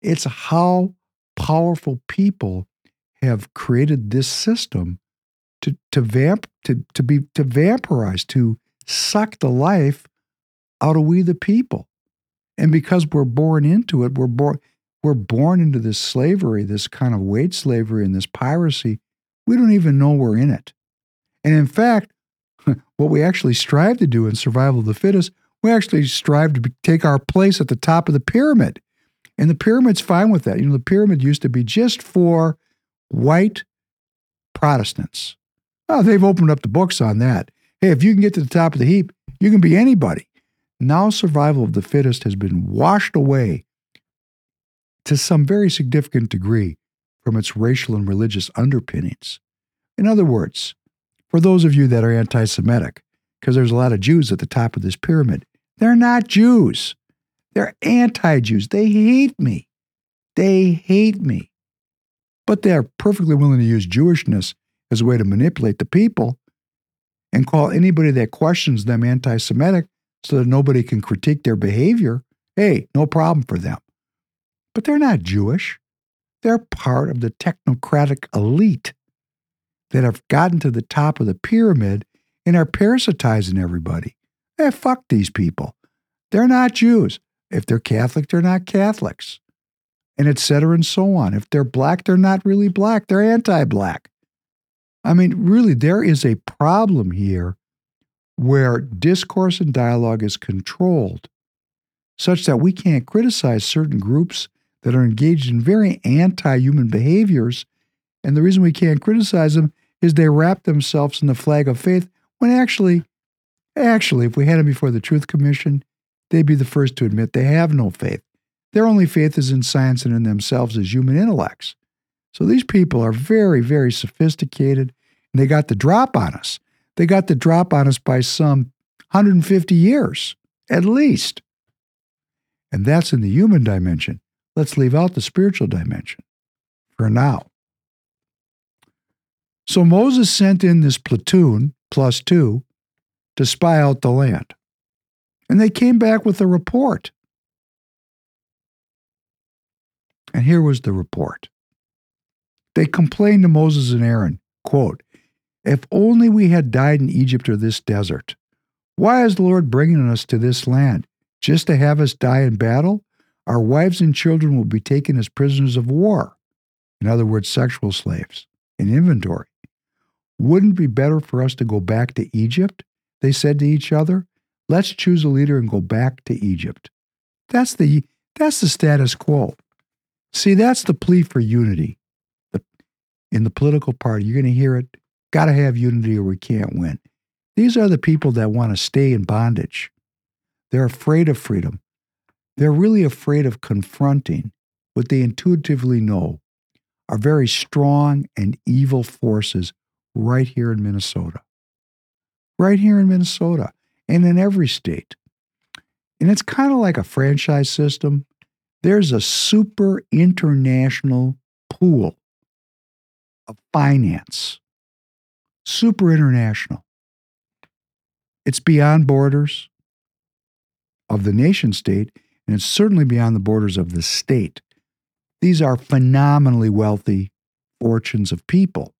it's how powerful people have created this system to, to vamp to, to be to vampirize, to suck the life out of we the people. And because we're born into it, we're born we're born into this slavery, this kind of wage slavery and this piracy. We don't even know we're in it. And in fact, what we actually strive to do in survival of the fittest, we actually strive to take our place at the top of the pyramid. And the pyramid's fine with that. You know, the pyramid used to be just for white Protestants. Oh, they've opened up the books on that. Hey, if you can get to the top of the heap, you can be anybody. Now, survival of the fittest has been washed away to some very significant degree from its racial and religious underpinnings. In other words, for those of you that are anti Semitic, because there's a lot of Jews at the top of this pyramid, they're not Jews. They're anti Jews. They hate me. They hate me. But they're perfectly willing to use Jewishness as a way to manipulate the people and call anybody that questions them anti Semitic so that nobody can critique their behavior. Hey, no problem for them. But they're not Jewish. They're part of the technocratic elite that have gotten to the top of the pyramid and are parasitizing everybody. Hey, fuck these people. They're not Jews. If they're Catholic, they're not Catholics. And et cetera and so on. If they're black, they're not really black. They're anti black. I mean, really, there is a problem here where discourse and dialogue is controlled such that we can't criticize certain groups that are engaged in very anti human behaviors. And the reason we can't criticize them is they wrap themselves in the flag of faith when actually, actually, if we had them before the Truth Commission, they'd be the first to admit they have no faith. Their only faith is in science and in themselves as human intellects. So these people are very, very sophisticated, and they got the drop on us. They got the drop on us by some 150 years, at least. And that's in the human dimension. Let's leave out the spiritual dimension for now. So Moses sent in this platoon, plus two, to spy out the land. And they came back with a report. And here was the report. They complained to Moses and Aaron, quote, If only we had died in Egypt or this desert. Why is the Lord bringing us to this land? Just to have us die in battle? Our wives and children will be taken as prisoners of war. In other words, sexual slaves in inventory. Wouldn't it be better for us to go back to Egypt? They said to each other. Let's choose a leader and go back to Egypt. That's the, that's the status quo. See, that's the plea for unity. In the political party, you're going to hear it. Got to have unity or we can't win. These are the people that want to stay in bondage. They're afraid of freedom. They're really afraid of confronting what they intuitively know are very strong and evil forces right here in Minnesota. Right here in Minnesota and in every state. And it's kind of like a franchise system there's a super international pool of finance, super international. It's beyond borders of the nation state, and it's certainly beyond the borders of the state. These are phenomenally wealthy fortunes of people,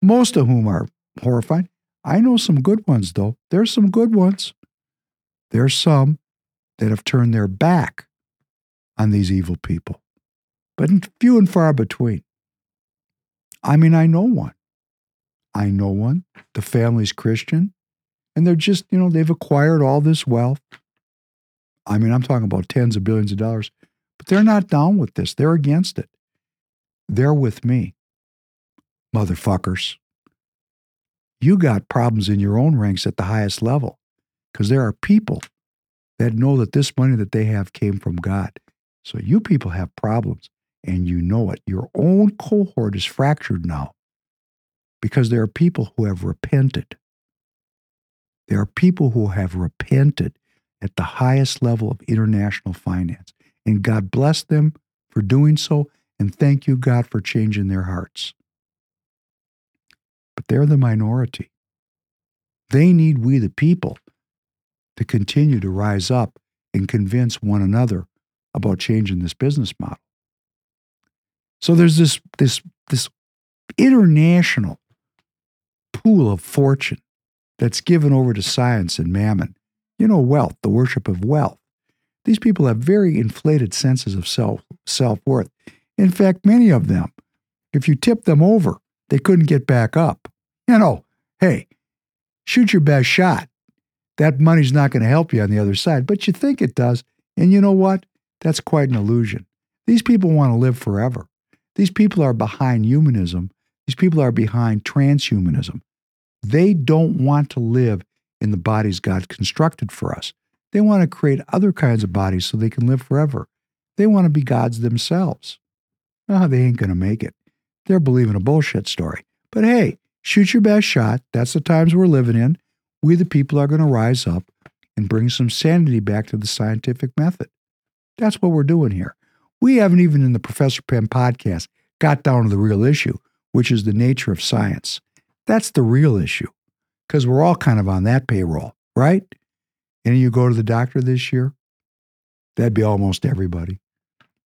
most of whom are horrified. I know some good ones, though. There's some good ones. There's some that have turned their back on these evil people, but few and far between. I mean, I know one. I know one. The family's Christian. And they're just, you know, they've acquired all this wealth. I mean, I'm talking about tens of billions of dollars, but they're not down with this. They're against it. They're with me. Motherfuckers. You got problems in your own ranks at the highest level because there are people that know that this money that they have came from God. So you people have problems and you know it. Your own cohort is fractured now because there are people who have repented. There are people who have repented at the highest level of international finance. And God bless them for doing so. And thank you, God, for changing their hearts. But they're the minority. They need we, the people, to continue to rise up and convince one another about changing this business model. So there's this, this, this international pool of fortune that's given over to science and mammon. You know, wealth, the worship of wealth. These people have very inflated senses of self self worth. In fact, many of them, if you tip them over, they couldn't get back up. You know, hey, shoot your best shot. That money's not going to help you on the other side, but you think it does. And you know what? That's quite an illusion. These people want to live forever. These people are behind humanism. These people are behind transhumanism. They don't want to live in the bodies God constructed for us. They want to create other kinds of bodies so they can live forever. They want to be gods themselves. Oh, they ain't going to make it. They're believing a bullshit story. But hey, shoot your best shot. That's the times we're living in. We, the people, are going to rise up and bring some sanity back to the scientific method. That's what we're doing here. We haven't even in the Professor Penn podcast got down to the real issue, which is the nature of science. That's the real issue because we're all kind of on that payroll, right? And you go to the doctor this year, that'd be almost everybody.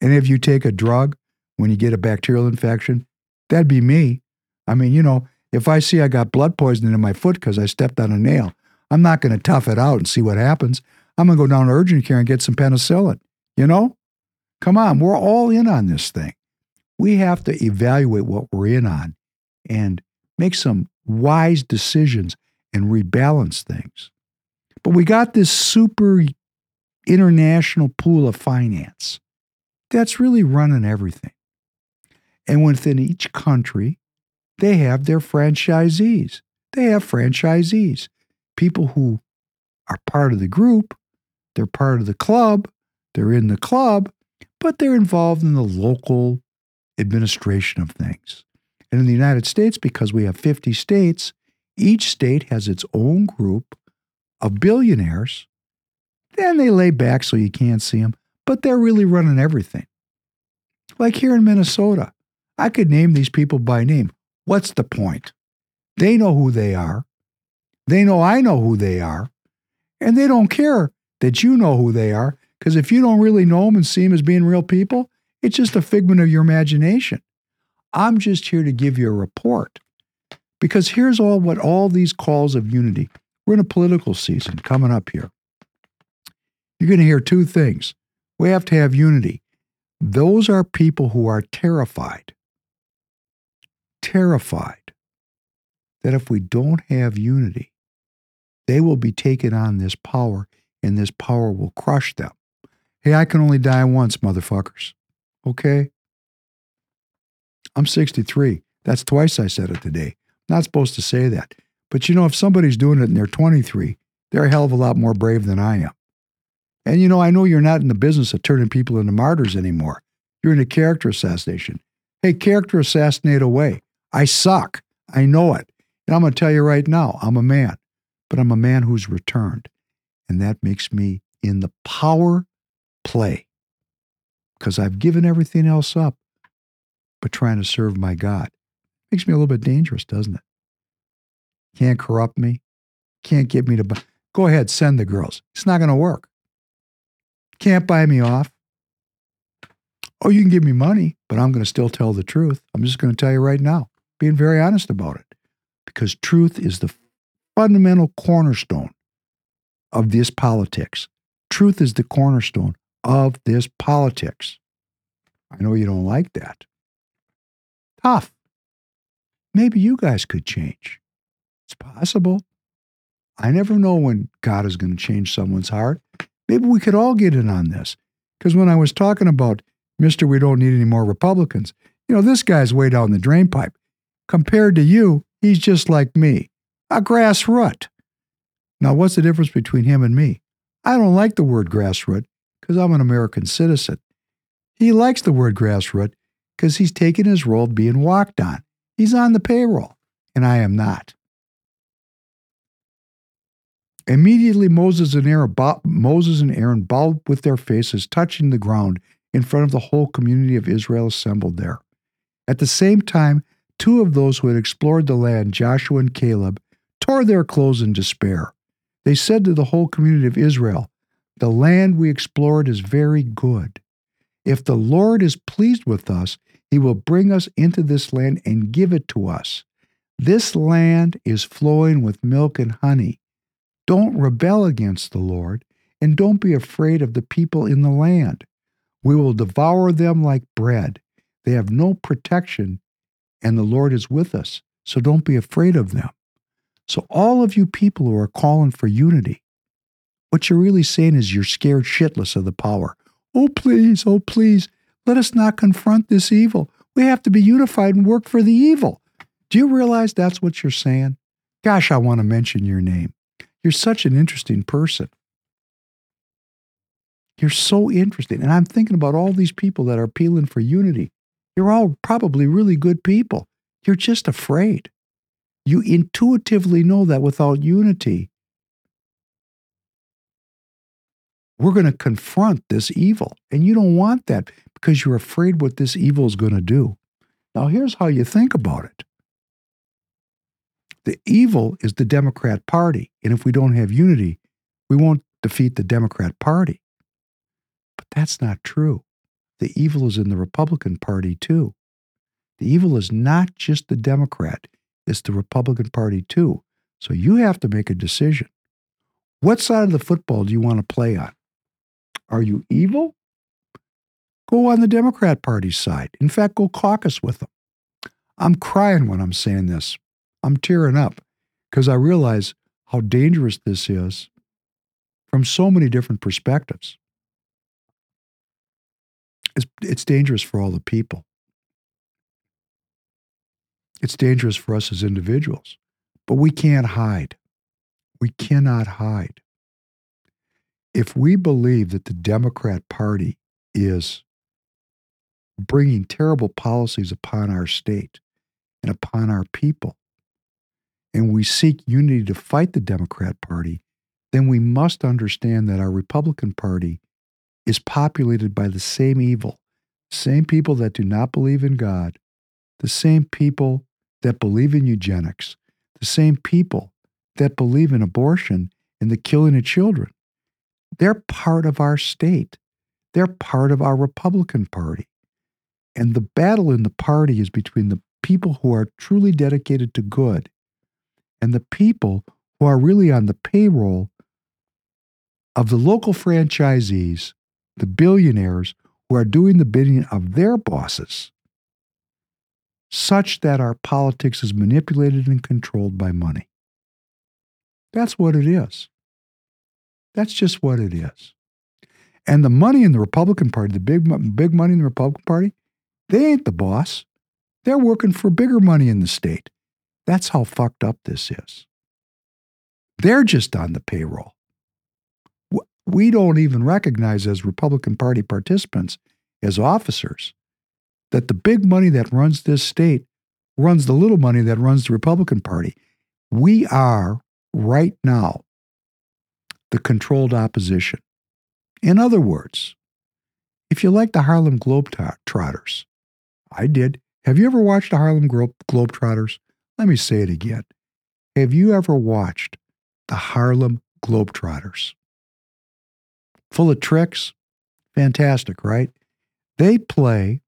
And if you take a drug when you get a bacterial infection, that'd be me. I mean, you know, if I see I got blood poisoning in my foot because I stepped on a nail, I'm not going to tough it out and see what happens. I'm going to go down to urgent care and get some penicillin. You know? Come on, we're all in on this thing. We have to evaluate what we're in on and make some wise decisions and rebalance things. But we got this super international pool of finance that's really running everything. And within each country, they have their franchisees. They have franchisees, people who are part of the group, they're part of the club, they're in the club, but they're involved in the local administration of things. And in the United States, because we have 50 states, each state has its own group of billionaires. Then they lay back so you can't see them, but they're really running everything. Like here in Minnesota, I could name these people by name. What's the point? They know who they are. They know I know who they are. And they don't care that you know who they are because if you don't really know them and see them as being real people, it's just a figment of your imagination. I'm just here to give you a report. Because here's all what all these calls of unity. We're in a political season coming up here. You're going to hear two things. We have to have unity. Those are people who are terrified, terrified that if we don't have unity, they will be taken on this power and this power will crush them. Hey, I can only die once, motherfuckers. Okay? I'm 63. That's twice I said it today. Not supposed to say that. But you know, if somebody's doing it and they're 23, they're a hell of a lot more brave than I am. And you know, I know you're not in the business of turning people into martyrs anymore. You're in a character assassination. Hey, character assassinate away. I suck. I know it. And I'm going to tell you right now, I'm a man, but I'm a man who's returned. And that makes me in the power play because I've given everything else up but trying to serve my God. Makes me a little bit dangerous, doesn't it? Can't corrupt me. Can't get me to buy. Go ahead, send the girls. It's not going to work. Can't buy me off. Oh, you can give me money, but I'm going to still tell the truth. I'm just going to tell you right now, being very honest about it, because truth is the fundamental cornerstone of this politics. Truth is the cornerstone of this politics. I know you don't like that. Tough. Maybe you guys could change. It's possible. I never know when God is going to change someone's heart. Maybe we could all get in on this. Because when I was talking about, Mr., we don't need any more Republicans, you know, this guy's way down the drain pipe. Compared to you, he's just like me, a grass root. Now, what's the difference between him and me? I don't like the word grass root because I'm an American citizen. He likes the word grassroots because he's taking his role being walked on. He's on the payroll, and I am not. Immediately Moses and Aaron, Moses and Aaron bowed with their faces touching the ground in front of the whole community of Israel assembled there. At the same time, two of those who had explored the land, Joshua and Caleb, tore their clothes in despair. They said to the whole community of Israel, The land we explored is very good. If the Lord is pleased with us, he will bring us into this land and give it to us. This land is flowing with milk and honey. Don't rebel against the Lord, and don't be afraid of the people in the land. We will devour them like bread. They have no protection, and the Lord is with us. So don't be afraid of them. So, all of you people who are calling for unity, what you're really saying is you're scared shitless of the power. Oh, please, oh, please, let us not confront this evil. We have to be unified and work for the evil. Do you realize that's what you're saying? Gosh, I want to mention your name. You're such an interesting person. You're so interesting. And I'm thinking about all these people that are appealing for unity. You're all probably really good people. You're just afraid. You intuitively know that without unity, we're going to confront this evil. And you don't want that because you're afraid what this evil is going to do. Now, here's how you think about it the evil is the Democrat Party. And if we don't have unity, we won't defeat the Democrat Party. But that's not true. The evil is in the Republican Party, too. The evil is not just the Democrat, it's the Republican Party, too. So you have to make a decision. What side of the football do you want to play on? Are you evil? Go on the Democrat Party's side. In fact, go caucus with them. I'm crying when I'm saying this. I'm tearing up because I realize how dangerous this is from so many different perspectives. It's, it's dangerous for all the people. It's dangerous for us as individuals, but we can't hide. We cannot hide. If we believe that the Democrat Party is bringing terrible policies upon our state and upon our people, and we seek unity to fight the Democrat Party, then we must understand that our Republican Party is populated by the same evil, same people that do not believe in God, the same people that believe in eugenics, the same people that believe in abortion and the killing of children. They're part of our state. They're part of our Republican Party. And the battle in the party is between the people who are truly dedicated to good and the people who are really on the payroll of the local franchisees, the billionaires who are doing the bidding of their bosses, such that our politics is manipulated and controlled by money. That's what it is. That's just what it is. And the money in the Republican Party, the big, big money in the Republican Party, they ain't the boss. They're working for bigger money in the state. That's how fucked up this is. They're just on the payroll. We don't even recognize as Republican Party participants, as officers, that the big money that runs this state runs the little money that runs the Republican Party. We are right now the controlled opposition. In other words, if you like the Harlem Globetrotters, I did. Have you ever watched the Harlem Globetrotters? Let me say it again. Have you ever watched the Harlem Globetrotters? Full of tricks? Fantastic, right? They play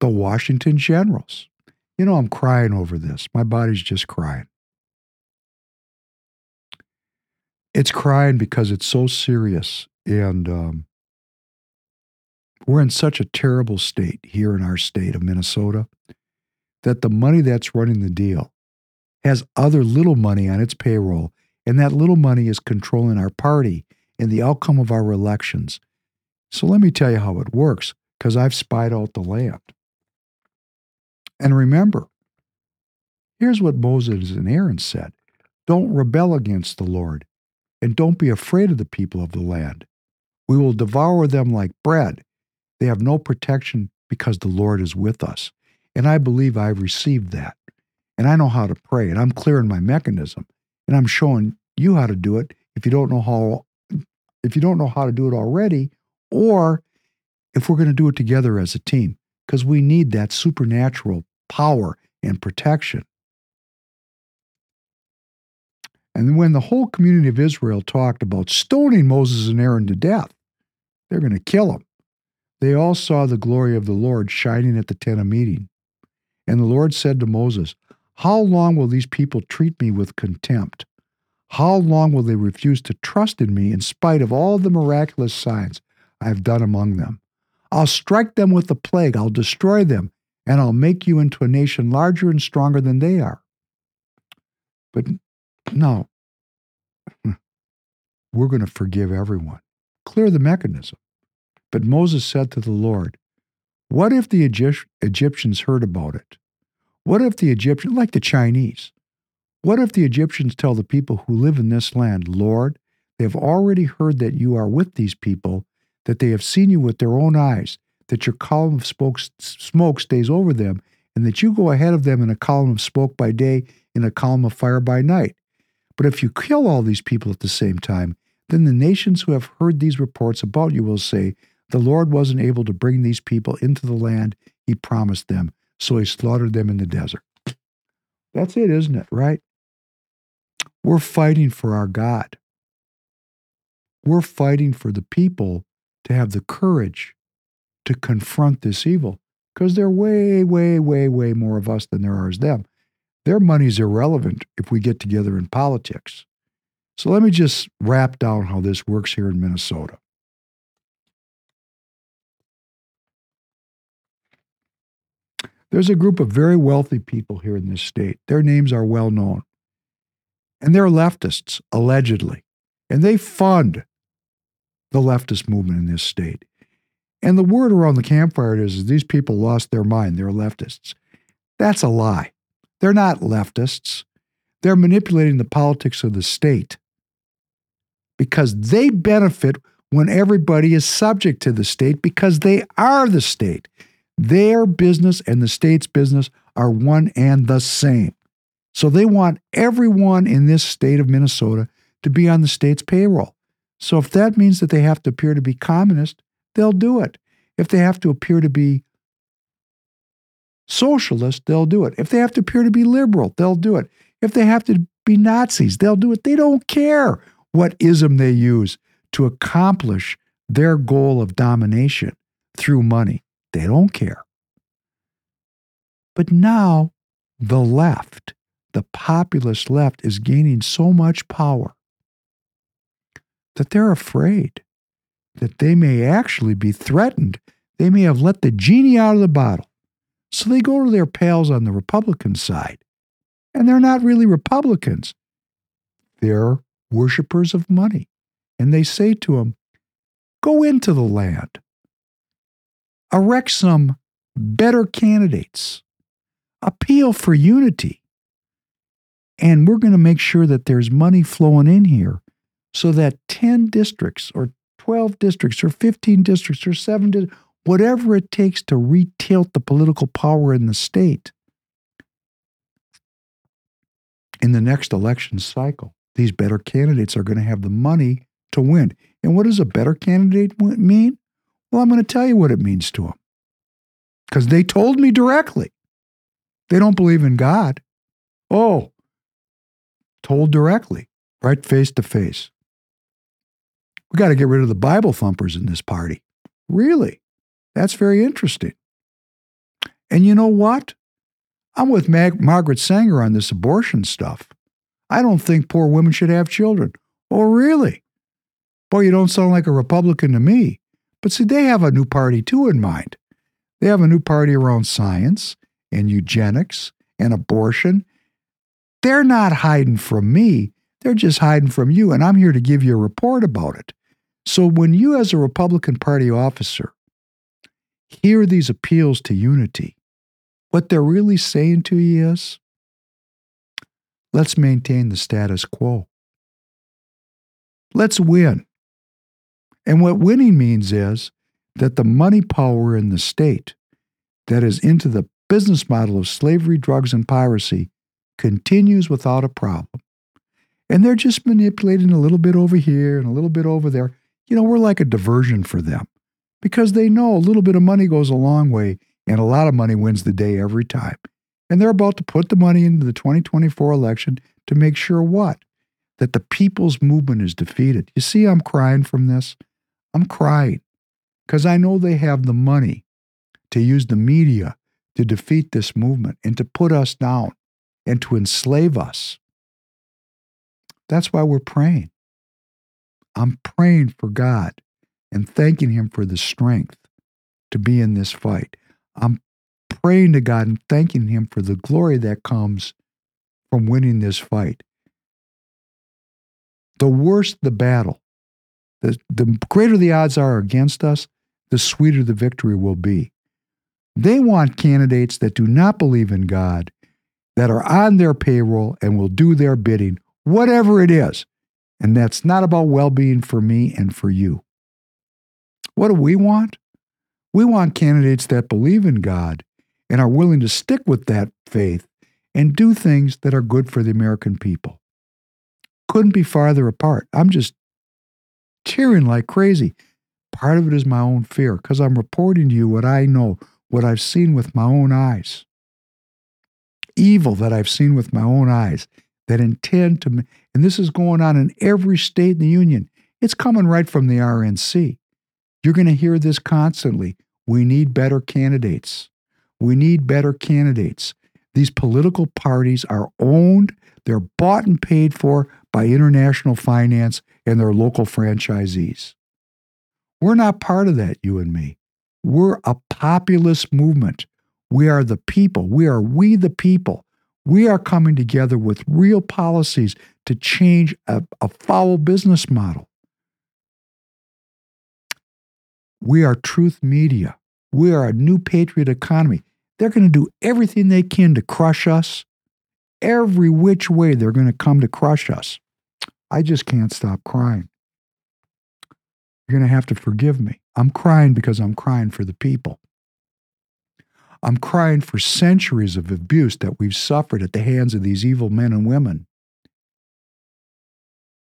the Washington Generals. You know, I'm crying over this. My body's just crying. It's crying because it's so serious. And um, we're in such a terrible state here in our state of Minnesota that the money that's running the deal has other little money on its payroll And that little money is controlling our party and the outcome of our elections. So let me tell you how it works, because I've spied out the land. And remember, here's what Moses and Aaron said Don't rebel against the Lord, and don't be afraid of the people of the land. We will devour them like bread. They have no protection because the Lord is with us. And I believe I've received that. And I know how to pray, and I'm clearing my mechanism, and I'm showing you how to do it if you don't know how if you don't know how to do it already, or if we're going to do it together as a team, because we need that supernatural power and protection. And when the whole community of Israel talked about stoning Moses and Aaron to death, they're going to kill them. They all saw the glory of the Lord shining at the tent of meeting. And the Lord said to Moses, How long will these people treat me with contempt? How long will they refuse to trust in me in spite of all the miraculous signs I have done among them? I'll strike them with the plague, I'll destroy them, and I'll make you into a nation larger and stronger than they are. But no, hmm. we're going to forgive everyone. Clear the mechanism. But Moses said to the Lord, What if the Egyptians heard about it? What if the Egyptians, like the Chinese, what if the Egyptians tell the people who live in this land, Lord, they have already heard that you are with these people, that they have seen you with their own eyes, that your column of smoke stays over them, and that you go ahead of them in a column of smoke by day, in a column of fire by night. But if you kill all these people at the same time, then the nations who have heard these reports about you will say, The Lord wasn't able to bring these people into the land he promised them, so he slaughtered them in the desert. That's it, isn't it? Right? We're fighting for our God. We're fighting for the people to have the courage to confront this evil because there are way, way, way, way more of us than there are of them. Their money's irrelevant if we get together in politics. So let me just wrap down how this works here in Minnesota. There's a group of very wealthy people here in this state. Their names are well known. And they're leftists, allegedly. And they fund the leftist movement in this state. And the word around the campfire is these people lost their mind. They're leftists. That's a lie. They're not leftists. They're manipulating the politics of the state because they benefit when everybody is subject to the state because they are the state. Their business and the state's business are one and the same. So they want everyone in this state of Minnesota to be on the state's payroll. So if that means that they have to appear to be communist, they'll do it. If they have to appear to be socialist, they'll do it. If they have to appear to be liberal, they'll do it. If they have to be Nazis, they'll do it. They don't care what ism they use to accomplish their goal of domination through money. They don't care. But now the left the populist left is gaining so much power that they're afraid that they may actually be threatened. They may have let the genie out of the bottle. So they go to their pals on the Republican side. And they're not really Republicans, they're worshippers of money. And they say to them, Go into the land, erect some better candidates, appeal for unity and we're going to make sure that there's money flowing in here so that 10 districts or 12 districts or 15 districts or 7 districts, whatever it takes to retilt the political power in the state in the next election cycle. These better candidates are going to have the money to win. And what does a better candidate mean? Well, I'm going to tell you what it means to them. Because they told me directly. They don't believe in God. Oh, told directly, right face to face. We got to get rid of the Bible thumpers in this party. Really? That's very interesting. And you know what? I'm with Mag- Margaret Sanger on this abortion stuff. I don't think poor women should have children. Oh, really? Boy, you don't sound like a Republican to me. But see, they have a new party too in mind. They have a new party around science and eugenics and abortion they're not hiding from me. They're just hiding from you, and I'm here to give you a report about it. So when you, as a Republican Party officer, hear these appeals to unity, what they're really saying to you is let's maintain the status quo. Let's win. And what winning means is that the money power in the state that is into the business model of slavery, drugs, and piracy continues without a problem. And they're just manipulating a little bit over here and a little bit over there. You know, we're like a diversion for them because they know a little bit of money goes a long way and a lot of money wins the day every time. And they're about to put the money into the 2024 election to make sure what? That the people's movement is defeated. You see, I'm crying from this. I'm crying because I know they have the money to use the media to defeat this movement and to put us down and to enslave us. That's why we're praying. I'm praying for God and thanking Him for the strength to be in this fight. I'm praying to God and thanking Him for the glory that comes from winning this fight. The worse the battle, the, the greater the odds are against us, the sweeter the victory will be. They want candidates that do not believe in God, that are on their payroll and will do their bidding, whatever it is. And that's not about well being for me and for you. What do we want? We want candidates that believe in God and are willing to stick with that faith and do things that are good for the American people. Couldn't be farther apart. I'm just cheering like crazy. Part of it is my own fear because I'm reporting to you what I know, what I've seen with my own eyes. Evil that I've seen with my own eyes that intend to, and this is going on in every state in the union. It's coming right from the RNC. You're going to hear this constantly. We need better candidates. We need better candidates. These political parties are owned, they're bought and paid for by international finance and their local franchisees. We're not part of that, you and me. We're a populist movement. We are the people. We are we the people. We are coming together with real policies to change a, a foul business model. We are truth media. We are a new patriot economy. They're going to do everything they can to crush us. Every which way they're going to come to crush us. I just can't stop crying. You're going to have to forgive me. I'm crying because I'm crying for the people. I'm crying for centuries of abuse that we've suffered at the hands of these evil men and women.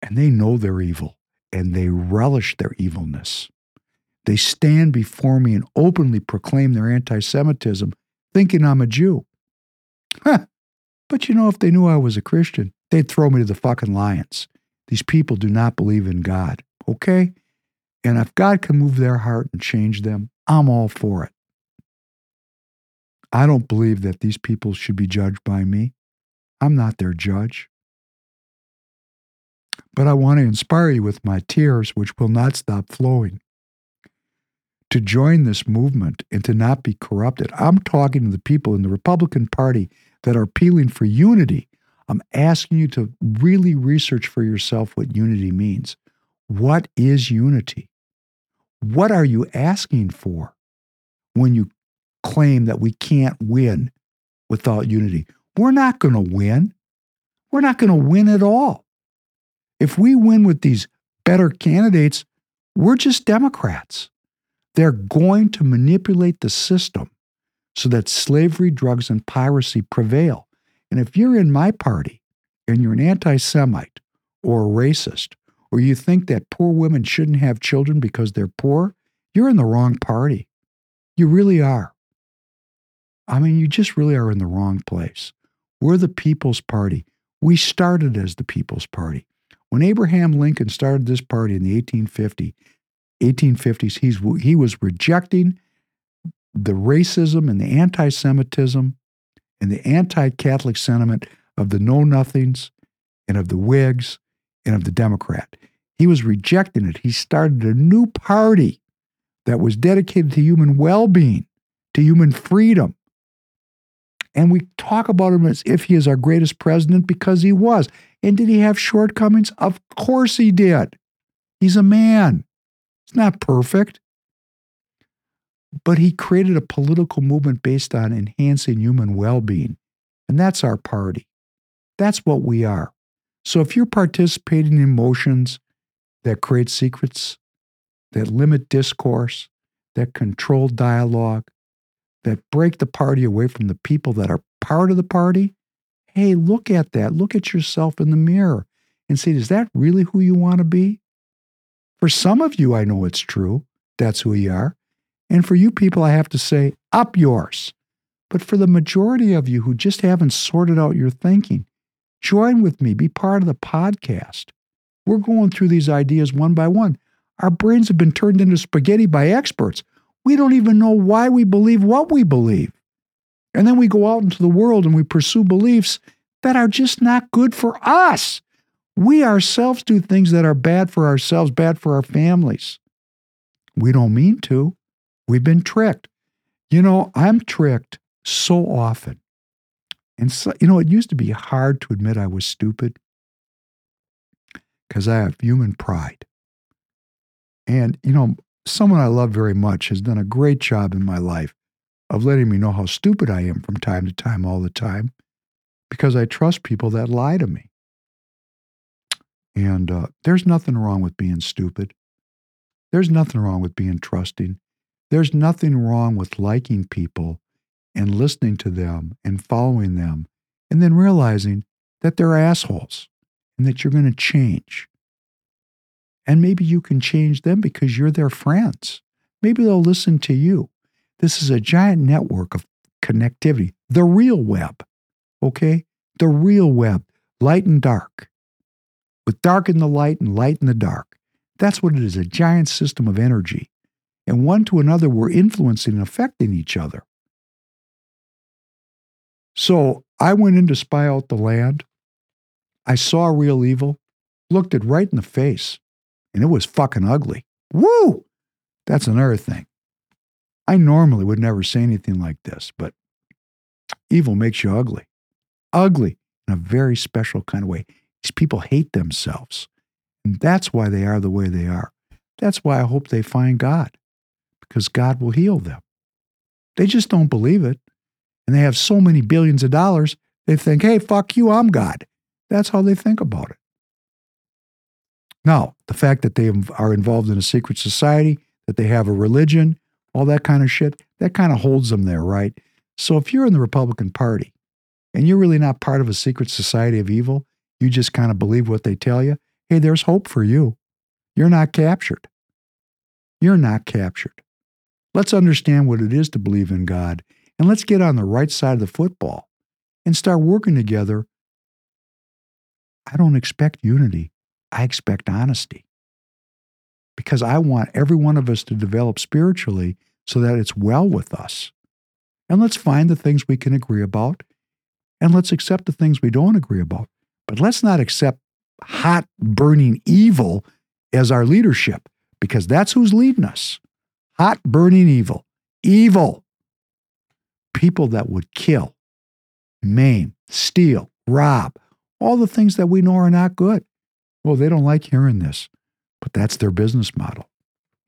And they know they're evil and they relish their evilness. They stand before me and openly proclaim their anti Semitism, thinking I'm a Jew. Huh. But you know, if they knew I was a Christian, they'd throw me to the fucking lions. These people do not believe in God, okay? And if God can move their heart and change them, I'm all for it. I don't believe that these people should be judged by me. I'm not their judge. But I want to inspire you with my tears, which will not stop flowing, to join this movement and to not be corrupted. I'm talking to the people in the Republican Party that are appealing for unity. I'm asking you to really research for yourself what unity means. What is unity? What are you asking for when you claim that we can't win without unity? We're not going to win. We're not going to win at all. If we win with these better candidates, we're just Democrats. They're going to manipulate the system so that slavery, drugs, and piracy prevail. And if you're in my party and you're an anti Semite or a racist or you think that poor women shouldn't have children because they're poor, you're in the wrong party. You really are. I mean, you just really are in the wrong place. We're the People's Party. We started as the People's Party. When Abraham Lincoln started this party in the 1850, 1850s, he's, he was rejecting the racism and the anti Semitism and the anti Catholic sentiment of the Know Nothings and of the Whigs and of the Democrat. He was rejecting it. He started a new party that was dedicated to human well being, to human freedom. And we talk about him as if he is our greatest president because he was. And did he have shortcomings? Of course he did. He's a man. He's not perfect. But he created a political movement based on enhancing human well being. And that's our party. That's what we are. So if you're participating in motions that create secrets, that limit discourse, that control dialogue, that break the party away from the people that are part of the party, hey, look at that. Look at yourself in the mirror and say, is that really who you want to be? For some of you, I know it's true. That's who you are. And for you people, I have to say, up yours. But for the majority of you who just haven't sorted out your thinking, join with me, be part of the podcast. We're going through these ideas one by one. Our brains have been turned into spaghetti by experts. We don't even know why we believe what we believe. And then we go out into the world and we pursue beliefs that are just not good for us. We ourselves do things that are bad for ourselves, bad for our families. We don't mean to. We've been tricked. You know, I'm tricked so often. And so, you know, it used to be hard to admit I was stupid because I have human pride. And, you know, someone I love very much has done a great job in my life of letting me know how stupid I am from time to time, all the time, because I trust people that lie to me. And uh, there's nothing wrong with being stupid. There's nothing wrong with being trusting. There's nothing wrong with liking people and listening to them and following them and then realizing that they're assholes and that you're going to change. And maybe you can change them because you're their friends. Maybe they'll listen to you. This is a giant network of connectivity, the real web, okay? The real web, light and dark, with dark in the light and light in the dark. That's what it is a giant system of energy. And one to another, we're influencing and affecting each other. So I went in to spy out the land. I saw real evil, looked it right in the face, and it was fucking ugly. Woo! That's another thing. I normally would never say anything like this, but evil makes you ugly. Ugly in a very special kind of way. These people hate themselves. And that's why they are the way they are. That's why I hope they find God, because God will heal them. They just don't believe it. And they have so many billions of dollars, they think, hey, fuck you, I'm God. That's how they think about it. Now, the fact that they are involved in a secret society, that they have a religion, all that kind of shit, that kind of holds them there, right? So if you're in the Republican Party and you're really not part of a secret society of evil, you just kind of believe what they tell you, hey, there's hope for you. You're not captured. You're not captured. Let's understand what it is to believe in God and let's get on the right side of the football and start working together. I don't expect unity. I expect honesty. Because I want every one of us to develop spiritually so that it's well with us. And let's find the things we can agree about and let's accept the things we don't agree about. But let's not accept hot, burning evil as our leadership because that's who's leading us. Hot, burning evil. Evil. People that would kill, maim, steal, rob, all the things that we know are not good. Well, they don't like hearing this, but that's their business model.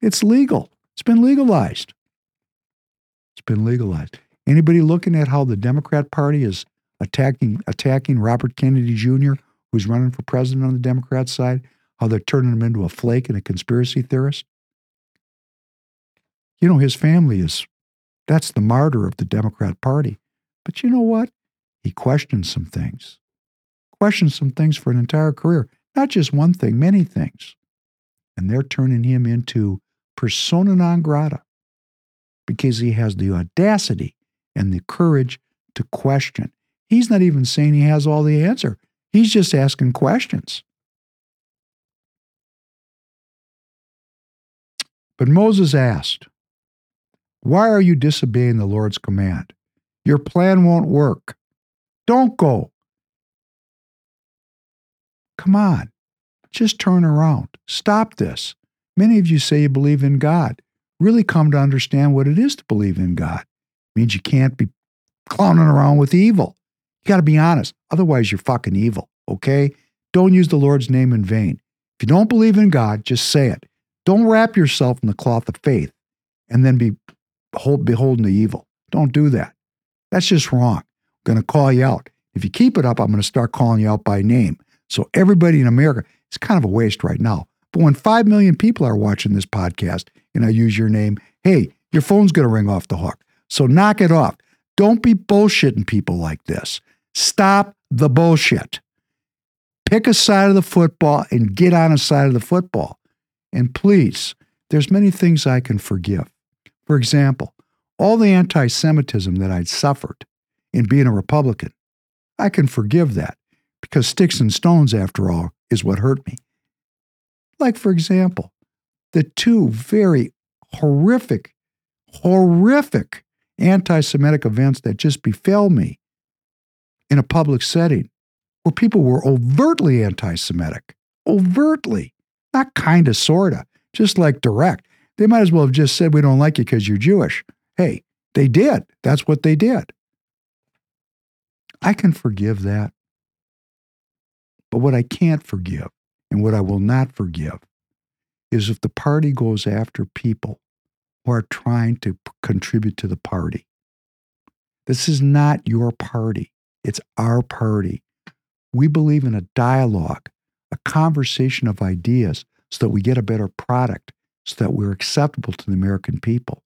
It's legal. It's been legalized. It's been legalized. Anybody looking at how the Democrat Party is attacking attacking Robert Kennedy Jr., who's running for president on the Democrat side, how they're turning him into a flake and a conspiracy theorist? You know, his family is that's the martyr of the Democrat Party. But you know what? He questioned some things. Questioned some things for an entire career. Not just one thing, many things. And they're turning him into persona non grata because he has the audacity and the courage to question. He's not even saying he has all the answer. He's just asking questions. But Moses asked, Why are you disobeying the Lord's command? Your plan won't work. Don't go. Come on, just turn around. Stop this. Many of you say you believe in God. Really come to understand what it is to believe in God. It means you can't be clowning around with evil. You got to be honest. Otherwise, you're fucking evil, okay? Don't use the Lord's name in vain. If you don't believe in God, just say it. Don't wrap yourself in the cloth of faith and then be beholden to evil. Don't do that. That's just wrong. I'm going to call you out. If you keep it up, I'm going to start calling you out by name. So everybody in America, it's kind of a waste right now. But when 5 million people are watching this podcast and I use your name, hey, your phone's going to ring off the hook. So knock it off. Don't be bullshitting people like this. Stop the bullshit. Pick a side of the football and get on a side of the football. And please, there's many things I can forgive. For example, all the anti Semitism that I'd suffered in being a Republican, I can forgive that because sticks and stones, after all, is what hurt me. Like, for example, the two very horrific, horrific anti Semitic events that just befell me in a public setting where people were overtly anti Semitic, overtly, not kind of, sort of, just like direct. They might as well have just said, We don't like you because you're Jewish. Hey, they did. That's what they did. I can forgive that. But what I can't forgive and what I will not forgive is if the party goes after people who are trying to p- contribute to the party. This is not your party, it's our party. We believe in a dialogue, a conversation of ideas so that we get a better product, so that we're acceptable to the American people,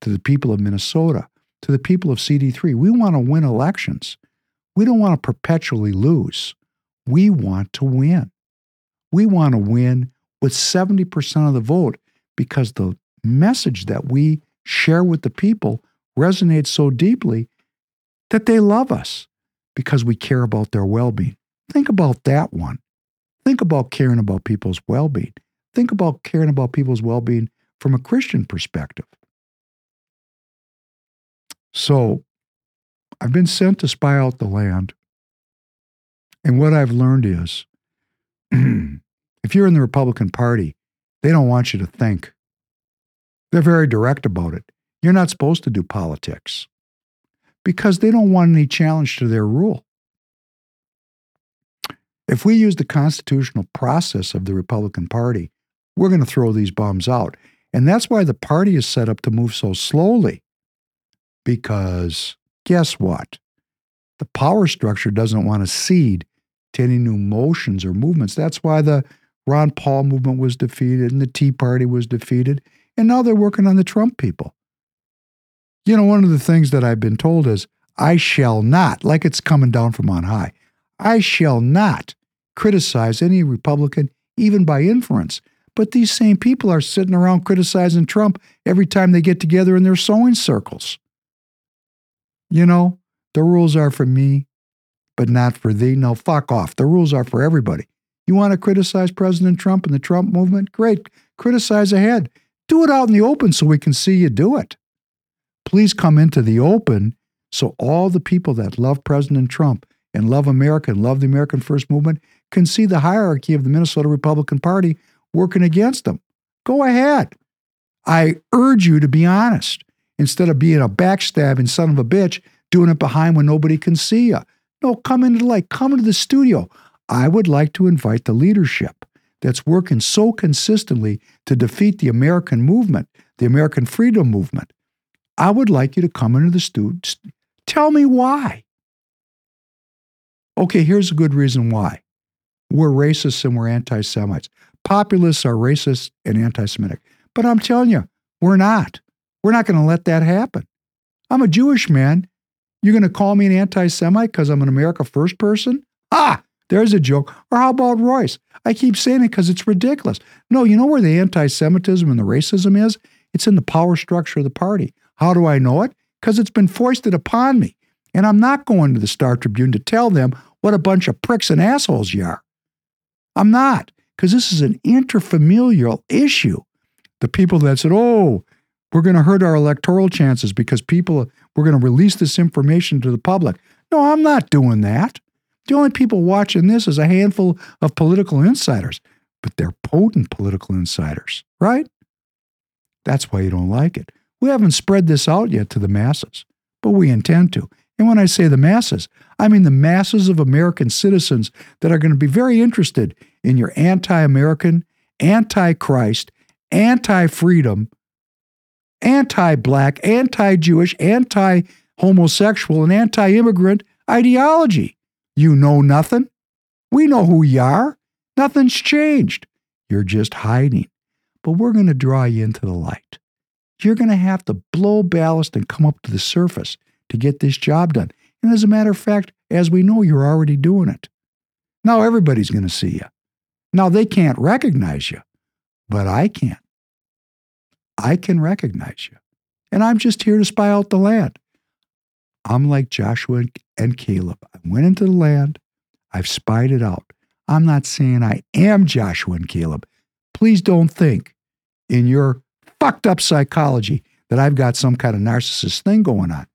to the people of Minnesota, to the people of CD3. We want to win elections. We don't want to perpetually lose. We want to win. We want to win with 70% of the vote because the message that we share with the people resonates so deeply that they love us because we care about their well being. Think about that one. Think about caring about people's well being. Think about caring about people's well being from a Christian perspective. So, I've been sent to spy out the land. And what I've learned is if you're in the Republican Party, they don't want you to think. They're very direct about it. You're not supposed to do politics because they don't want any challenge to their rule. If we use the constitutional process of the Republican Party, we're going to throw these bombs out. And that's why the party is set up to move so slowly. Because guess what? The power structure doesn't want to cede to any new motions or movements. That's why the Ron Paul movement was defeated and the Tea Party was defeated. And now they're working on the Trump people. You know, one of the things that I've been told is, I shall not, like it's coming down from on high, I shall not criticize any Republican, even by inference. But these same people are sitting around criticizing Trump every time they get together in their sewing circles. You know, the rules are for me, but not for thee. No, fuck off. The rules are for everybody. You want to criticize President Trump and the Trump movement? Great. Criticize ahead. Do it out in the open so we can see you do it. Please come into the open so all the people that love President Trump and love America and love the American First Movement can see the hierarchy of the Minnesota Republican Party working against them. Go ahead. I urge you to be honest instead of being a backstabbing son of a bitch, doing it behind when nobody can see you. No, come into the light, come into the studio. I would like to invite the leadership that's working so consistently to defeat the American movement, the American freedom movement. I would like you to come into the studio. Tell me why. Okay, here's a good reason why. We're racists and we're anti Semites. Populists are racist and anti Semitic. But I'm telling you, we're not. We're not going to let that happen. I'm a Jewish man. You're going to call me an anti Semite because I'm an America First person? Ah, there's a joke. Or how about Royce? I keep saying it because it's ridiculous. No, you know where the anti Semitism and the racism is? It's in the power structure of the party. How do I know it? Because it's been foisted upon me. And I'm not going to the Star Tribune to tell them what a bunch of pricks and assholes you are. I'm not, because this is an interfamilial issue. The people that said, oh, we're going to hurt our electoral chances because people, we're going to release this information to the public. No, I'm not doing that. The only people watching this is a handful of political insiders, but they're potent political insiders, right? That's why you don't like it. We haven't spread this out yet to the masses, but we intend to. And when I say the masses, I mean the masses of American citizens that are going to be very interested in your anti American, anti Christ, anti freedom, anti black, anti Jewish, anti homosexual, and anti immigrant ideology. You know nothing. We know who you are. Nothing's changed. You're just hiding. But we're going to draw you into the light. You're going to have to blow ballast and come up to the surface to get this job done. And as a matter of fact, as we know, you're already doing it. Now everybody's going to see you. Now they can't recognize you, but I can. I can recognize you. And I'm just here to spy out the land. I'm like Joshua and Caleb. I went into the land, I've spied it out. I'm not saying I am Joshua and Caleb. Please don't think in your fucked up psychology that I've got some kind of narcissist thing going on.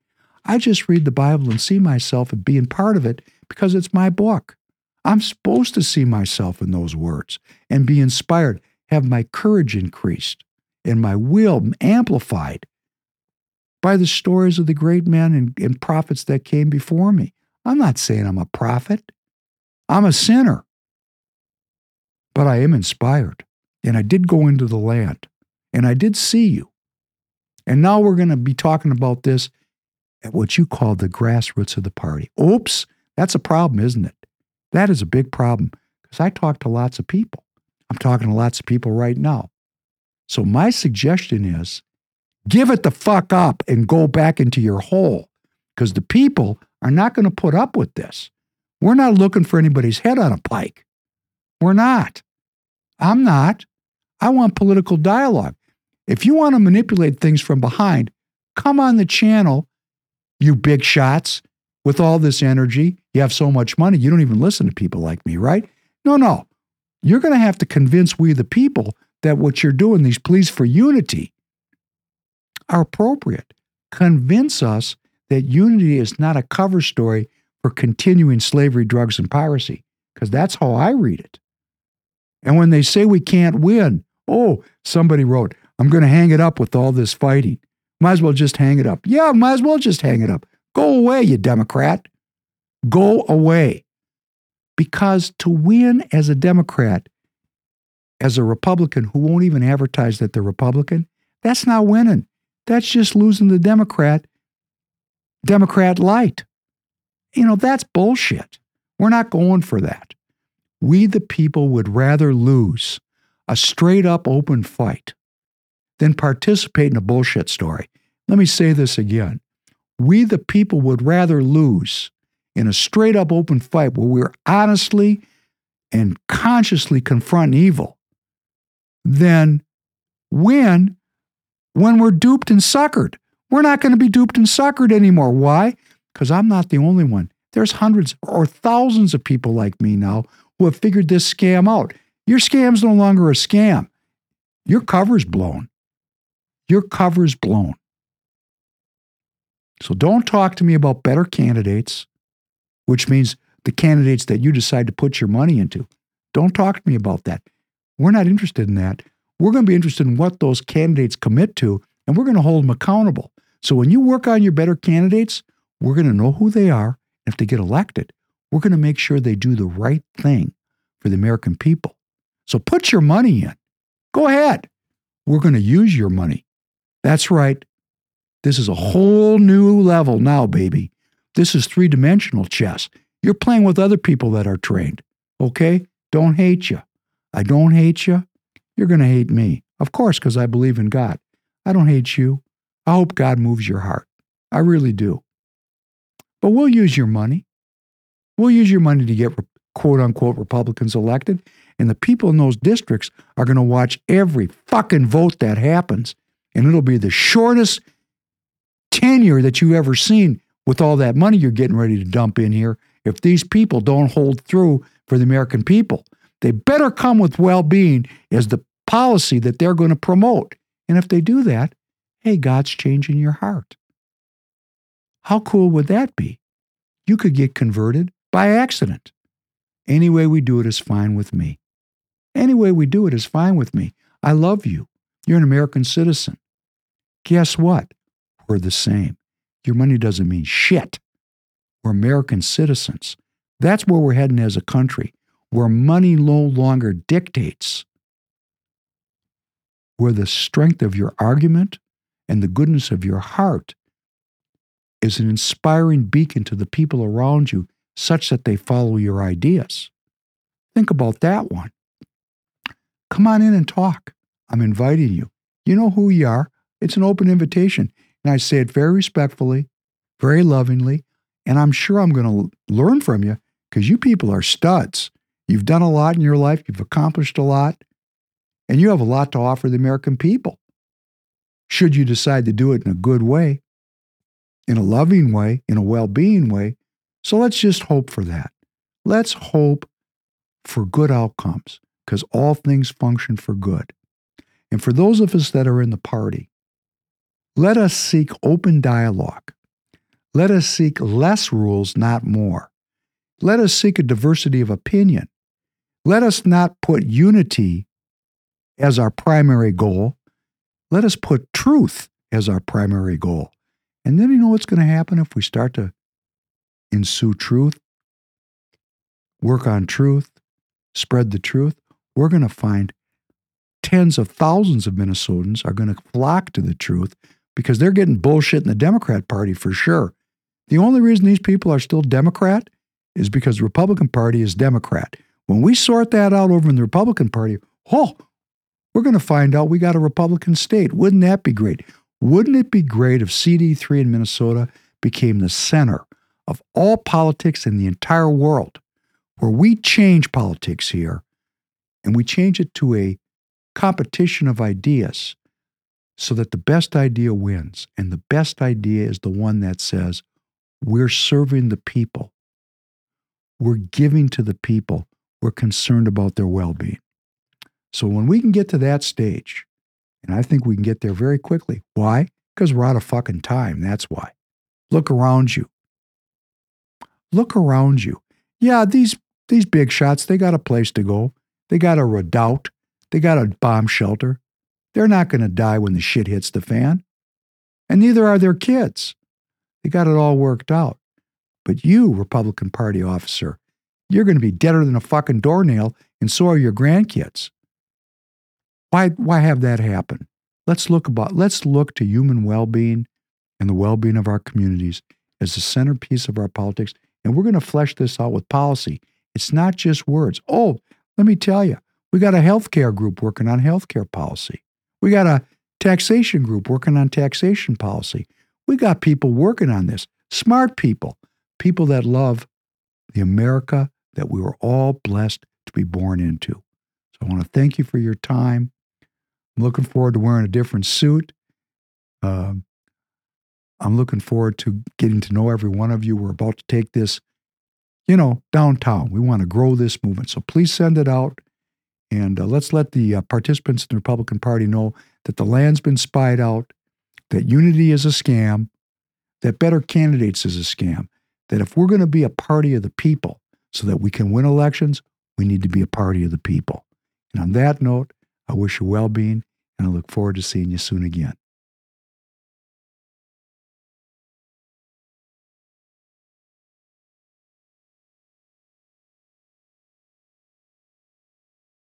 I just read the Bible and see myself and being part of it because it's my book. I'm supposed to see myself in those words and be inspired, have my courage increased and my will amplified by the stories of the great men and, and prophets that came before me. I'm not saying I'm a prophet, I'm a sinner. But I am inspired. And I did go into the land and I did see you. And now we're going to be talking about this at what you call the grassroots of the party. Oops, that's a problem, isn't it? That is a big problem because I talk to lots of people. I'm talking to lots of people right now. So my suggestion is give it the fuck up and go back into your hole because the people are not going to put up with this. We're not looking for anybody's head on a pike. We're not. I'm not. I want political dialogue. If you want to manipulate things from behind, come on the channel, you big shots, with all this energy. You have so much money, you don't even listen to people like me, right? No, no. You're going to have to convince we, the people, that what you're doing, these pleas for unity, are appropriate. Convince us that unity is not a cover story for continuing slavery, drugs, and piracy, because that's how I read it. And when they say we can't win, oh, somebody wrote, I'm going to hang it up with all this fighting. Might as well just hang it up. Yeah, might as well just hang it up. Go away, you Democrat. Go away. Because to win as a Democrat, as a Republican who won't even advertise that they're Republican, that's not winning. That's just losing the Democrat, Democrat light. You know, that's bullshit. We're not going for that. We, the people, would rather lose a straight up open fight than participate in a bullshit story. Let me say this again. We, the people, would rather lose in a straight up open fight where we're honestly and consciously confronting evil than win when we're duped and suckered. We're not going to be duped and suckered anymore. Why? Because I'm not the only one. There's hundreds or thousands of people like me now who have figured this scam out. Your scam's no longer a scam. Your cover's blown. Your cover's blown. So don't talk to me about better candidates, which means the candidates that you decide to put your money into. Don't talk to me about that. We're not interested in that. We're going to be interested in what those candidates commit to, and we're going to hold them accountable. So when you work on your better candidates, we're going to know who they are. If they get elected, we're going to make sure they do the right thing for the American people. So put your money in. Go ahead. We're going to use your money. That's right. This is a whole new level now, baby. This is three dimensional chess. You're playing with other people that are trained. Okay? Don't hate you. I don't hate you. You're going to hate me. Of course, because I believe in God. I don't hate you. I hope God moves your heart. I really do. But we'll use your money. We'll use your money to get quote unquote Republicans elected. And the people in those districts are going to watch every fucking vote that happens. And it'll be the shortest tenure that you've ever seen with all that money you're getting ready to dump in here. If these people don't hold through for the American people, they better come with well being as the policy that they're going to promote. And if they do that, hey, God's changing your heart. How cool would that be? You could get converted by accident. Any way we do it is fine with me. Any way we do it is fine with me. I love you. You're an American citizen. Guess what? We're the same. Your money doesn't mean shit We're American citizens. That's where we're heading as a country, where money no longer dictates where the strength of your argument and the goodness of your heart is an inspiring beacon to the people around you such that they follow your ideas. Think about that one. Come on in and talk. I'm inviting you. You know who you are. It's an open invitation. And I say it very respectfully, very lovingly, and I'm sure I'm going to learn from you because you people are studs. You've done a lot in your life, you've accomplished a lot, and you have a lot to offer the American people. Should you decide to do it in a good way, in a loving way, in a well being way. So let's just hope for that. Let's hope for good outcomes because all things function for good. And for those of us that are in the party, let us seek open dialogue. Let us seek less rules, not more. Let us seek a diversity of opinion. Let us not put unity as our primary goal. Let us put truth as our primary goal. And then you know what's going to happen if we start to ensue truth, work on truth, spread the truth? We're going to find tens of thousands of Minnesotans are going to flock to the truth because they're getting bullshit in the Democrat Party for sure. The only reason these people are still Democrat is because the Republican Party is Democrat. When we sort that out over in the Republican Party, oh, we're going to find out we got a Republican state. Wouldn't that be great? Wouldn't it be great if CD3 in Minnesota became the center of all politics in the entire world, where we change politics here and we change it to a competition of ideas so that the best idea wins. And the best idea is the one that says, we're serving the people, we're giving to the people, we're concerned about their well being. So when we can get to that stage, and I think we can get there very quickly. Why? Because we're out of fucking time. That's why. Look around you. Look around you. Yeah, these these big shots, they got a place to go. They got a redoubt. They got a bomb shelter. They're not going to die when the shit hits the fan. And neither are their kids. They got it all worked out. But you, Republican Party officer, you're going to be deader than a fucking doornail, and so are your grandkids. Why, why have that happen? Let's look about let's look to human well-being and the well-being of our communities as the centerpiece of our politics. And we're going to flesh this out with policy. It's not just words. Oh, let me tell you, we got a healthcare group working on healthcare policy. We got a taxation group working on taxation policy. We got people working on this, smart people, people that love the America that we were all blessed to be born into. So I want to thank you for your time. I'm looking forward to wearing a different suit. Um, I'm looking forward to getting to know every one of you. We're about to take this, you know, downtown. We want to grow this movement. So please send it out. And uh, let's let the uh, participants in the Republican Party know that the land's been spied out, that unity is a scam, that better candidates is a scam, that if we're going to be a party of the people so that we can win elections, we need to be a party of the people. And on that note, I wish you well being and I look forward to seeing you soon again.